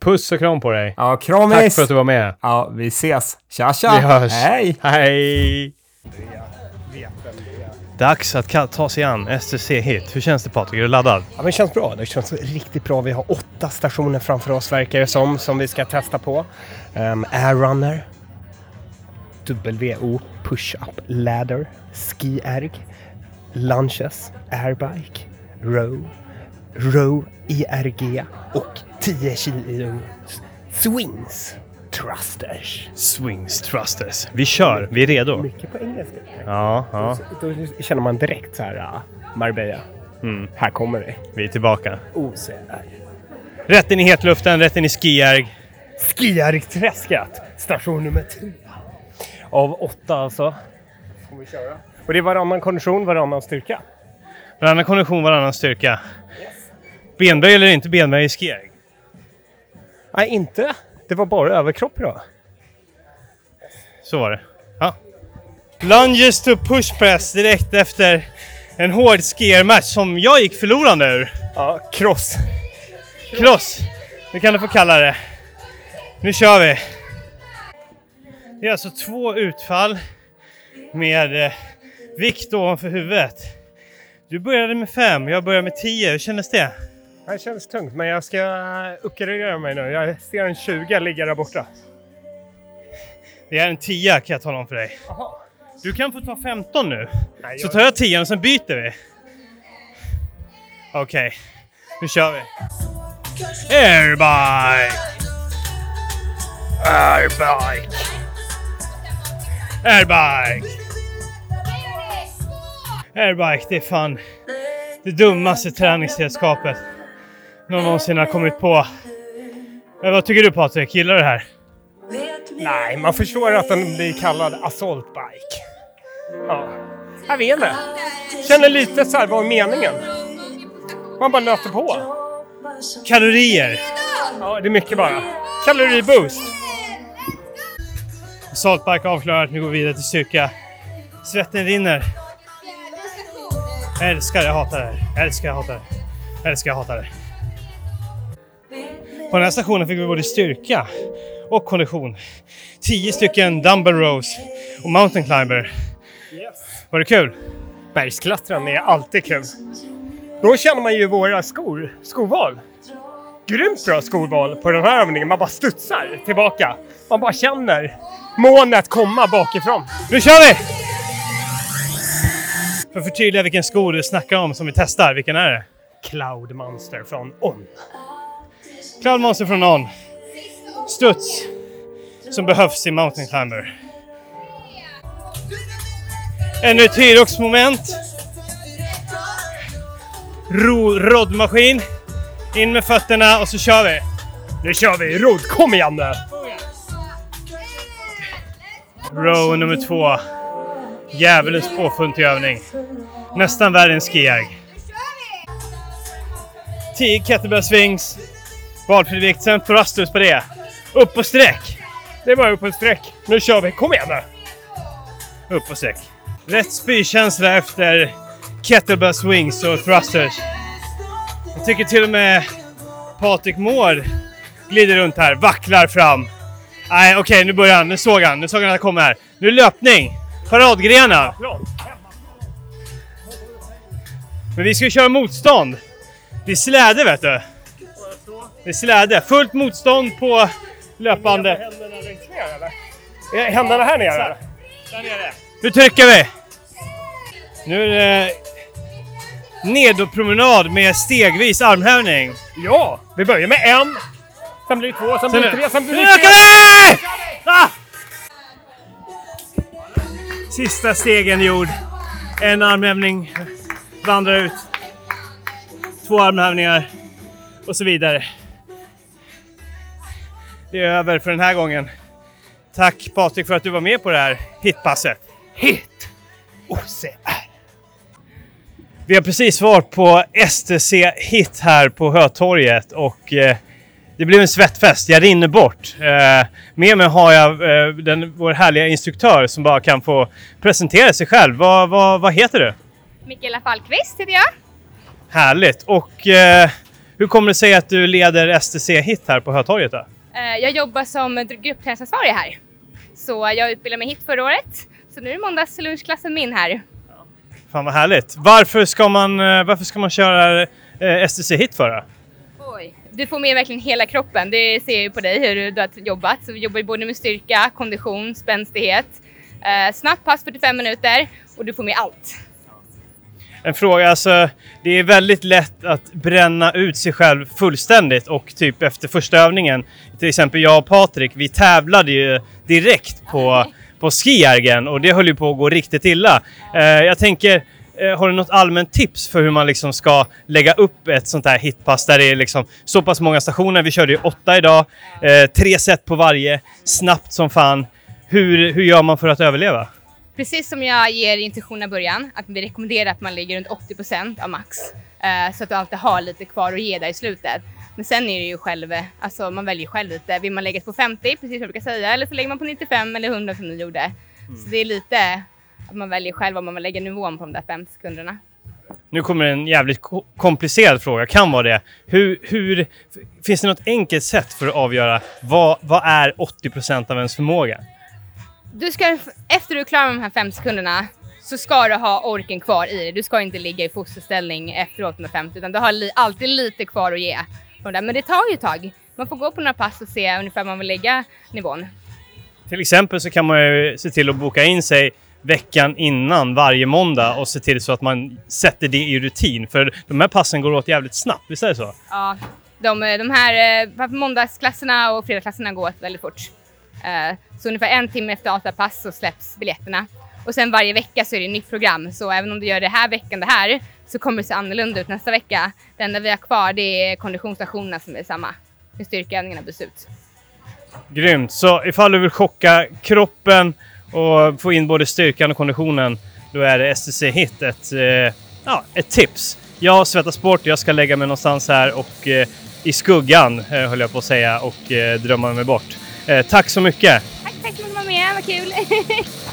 [SPEAKER 1] puss och kram på dig.
[SPEAKER 3] Ja, kramis!
[SPEAKER 1] Tack för att du var med.
[SPEAKER 3] Ja, vi ses. Tja, tja!
[SPEAKER 1] Vi hörs.
[SPEAKER 3] Hej!
[SPEAKER 1] Hej! Dags att ta sig an STC Hit. Hur känns det Patrik? Är du laddad?
[SPEAKER 2] Ja, men det känns bra. Det känns riktigt bra. Vi har åtta stationer framför oss verkar det som, som vi ska testa på. Um, Airrunner, WO Push-Up Ladder, Ski Erg, Lunches, Airbike, Row, Row IRG och 10 kilo Swings Thrusters.
[SPEAKER 1] Swings Trusters. Vi kör, vi är redo.
[SPEAKER 2] Mycket på engelska.
[SPEAKER 1] Ja, ja.
[SPEAKER 2] Då känner man direkt så här, uh, Marbella.
[SPEAKER 1] Mm.
[SPEAKER 2] Här kommer det.
[SPEAKER 1] Vi är tillbaka.
[SPEAKER 2] OCR.
[SPEAKER 1] Rätt in i hetluften, rätt in i skijärg.
[SPEAKER 2] Skiargträsket, station nummer tre. Av åtta alltså. Får vi köra. Och det är varannan kondition, varannan styrka.
[SPEAKER 1] Varannan kondition, varannan styrka. Benböj eller inte benböj i skijärg?
[SPEAKER 2] Nej, inte. Det var bara överkropp idag.
[SPEAKER 1] Så var det. Ja. Lunges to push press direkt efter en hård skiermatch som jag gick förlorande ur.
[SPEAKER 2] Ja, cross.
[SPEAKER 1] Cross, det kan du få kalla det. Nu kör vi! Det är alltså två utfall med eh, vikt ovanför huvudet. Du började med fem, jag började med tio. Hur kändes det?
[SPEAKER 2] Det känns tungt, men jag ska uppgradera mig nu. Jag ser en 20 ligga där borta.
[SPEAKER 1] Det är en tia kan jag tala om för dig.
[SPEAKER 2] Jaha.
[SPEAKER 1] Du kan få ta 15 nu.
[SPEAKER 2] Nej,
[SPEAKER 1] Så
[SPEAKER 2] jag-
[SPEAKER 1] tar jag 10 och sen byter vi. Okej, nu kör vi. Airbike! Airbike! Airbike! Airbike, det är fan det dummaste träningsredskapet någon någonsin har kommit på. Men vad tycker du Patrik? Gillar du det här?
[SPEAKER 2] Nej, man förstår att den blir kallad assault bike. Ja, jag vet inte. Känner lite så här, vad är meningen? Man bara nöter på.
[SPEAKER 1] Kalorier!
[SPEAKER 2] Ja, det är mycket bara. Kaloriboost.
[SPEAKER 1] Saltbike avklarat, nu går vi vidare till styrka. Svetten rinner. Jag älskar, jag hatar det här. Jag älskar, jag hatar det. Jag älskar, jag hatar det. På den här stationen fick vi både styrka och kondition. 10 stycken dumbbell rows och mountain climber. Var det kul?
[SPEAKER 2] Bergsklättrande är alltid kul. Då känner man ju våra skor, skoval. Grymt bra skoval på den här övningen. Man bara studsar tillbaka. Man bara känner månet komma bakifrån.
[SPEAKER 1] Nu kör vi! För att förtydliga vilken sko du snackar om som vi testar, vilken är det?
[SPEAKER 2] Cloud Monster från On.
[SPEAKER 1] Monster från någon. Studs som behövs i Mountain Climber. Ännu ett hyroxmoment. Ro- Roddmaskin. In med fötterna och så kör vi.
[SPEAKER 2] Nu kör vi! Rodd, kom igen nu!
[SPEAKER 1] Row nummer två. Djävulens påfund till övning. Nästan värre än skijärg. 10 kettlebell swings. Valfri vikt, sen thrusters på det. Upp och sträck.
[SPEAKER 2] Det var upp på ett. Nu kör vi, kom igen nu!
[SPEAKER 1] Upp och sträck. Rätt spykänsla efter kettlebell swings och thrusters. Jag tycker till och med Patrik Mård glider runt här, vacklar fram. Nej, okej, nu börjar han. Nu såg han. Nu såg han att jag kommer här. Nu är det löpning. Paradgrenar. Men vi ska ju köra motstånd. Det är släde vet du. Är släde. Fullt motstånd på löpande.
[SPEAKER 2] Händerna ner eller? Är händerna här nere?
[SPEAKER 1] Där nere. Nu trycker vi! Nu är det nedopromenad med stegvis armhävning.
[SPEAKER 2] Ja! Vi börjar med en. Sen blir det två, sen blir det tre, sen blir
[SPEAKER 1] Nu
[SPEAKER 2] det
[SPEAKER 1] ökar
[SPEAKER 2] fyra.
[SPEAKER 1] vi! Ah! Sista stegen gjord. En armhävning vandrar ut. Två armhävningar och så vidare. Det är över för den här gången. Tack Patrik för att du var med på det här hitpasset.
[SPEAKER 4] Hit OCR.
[SPEAKER 1] Vi har precis varit på STC Hit här på Hötorget och eh, det blev en svettfest. Jag rinner bort. Eh, med mig har jag eh, den, vår härliga instruktör som bara kan få presentera sig själv. Vad, vad, vad heter du?
[SPEAKER 5] Mikaela Fallqvist heter jag.
[SPEAKER 1] Härligt! Och hur kommer det sig att du leder STC Hit här på Hötorget? Då?
[SPEAKER 5] Eh, Jag jobbar som gruppträningsansvarig här. Så jag utbildade mig hit förra året. Så nu är måndagslunchklassen min här.
[SPEAKER 1] Fan vad härligt! Varför ska man, eh, varför ska man köra eh, STC Hit för? då?
[SPEAKER 5] Oj. Du får med verkligen hela kroppen. Det ser jag ju på dig hur du har jobbat. Så vi jobbar både med styrka, kondition, spänstighet. Eh, snabbt pass 45 minuter och du får med allt.
[SPEAKER 1] En fråga, alltså det är väldigt lätt att bränna ut sig själv fullständigt och typ efter första övningen, till exempel jag och Patrik, vi tävlade ju direkt på, på skijärgen och det höll ju på att gå riktigt illa. Eh, jag tänker, eh, har du något allmänt tips för hur man liksom ska lägga upp ett sånt här hitpass där det är liksom så pass många stationer? Vi körde ju åtta idag, eh, tre set på varje, snabbt som fan. Hur, hur gör man för att överleva?
[SPEAKER 5] Precis som jag ger instruktionen i början, att vi rekommenderar att man ligger runt 80% av max. Eh, så att du alltid har lite kvar att ge där i slutet. Men sen är det ju själv, alltså man väljer själv lite. Vill man lägga på 50, precis som jag brukar säga, eller så lägger man på 95 eller 100 som ni gjorde. Så det är lite att man väljer själv om man vill lägga nivån på de där 50 sekunderna.
[SPEAKER 1] Nu kommer en jävligt ko- komplicerad fråga, kan vara det. Hur, hur, finns det något enkelt sätt för att avgöra vad, vad är 80% av ens förmåga?
[SPEAKER 5] Du ska, efter du är klar med de här 50 sekunderna så ska du ha orken kvar i dig. Du ska inte ligga i fosterställning efteråt med 50 utan du har li- alltid lite kvar att ge. Men det tar ju ett tag. Man får gå på några pass och se ungefär var man vill lägga nivån.
[SPEAKER 1] Till exempel så kan man ju se till att boka in sig veckan innan varje måndag och se till så att man sätter det i rutin. För de här passen går åt jävligt snabbt, visst är det så?
[SPEAKER 5] Ja, de, de här eh, måndagsklasserna och fredagsklasserna går väldigt fort. Eh, så ungefär en timme efter ATA-pass så släpps biljetterna. Och sen varje vecka så är det ett nytt program. Så även om du gör det här veckan det här så kommer det se annorlunda ut nästa vecka. Det enda vi har kvar det är konditionsstationerna som är samma. Hur styrkeövningarna byts ut.
[SPEAKER 1] Grymt! Så ifall du vill chocka kroppen och få in både styrkan och konditionen, då är det STC Hit ett, eh, ja, ett tips. Jag svettas bort, jag ska lägga mig någonstans här och eh, i skuggan, höll jag på att säga, och drömma mig bort. Eh, tack så mycket!
[SPEAKER 5] Tack, tack för att du var med, vad kul! *laughs*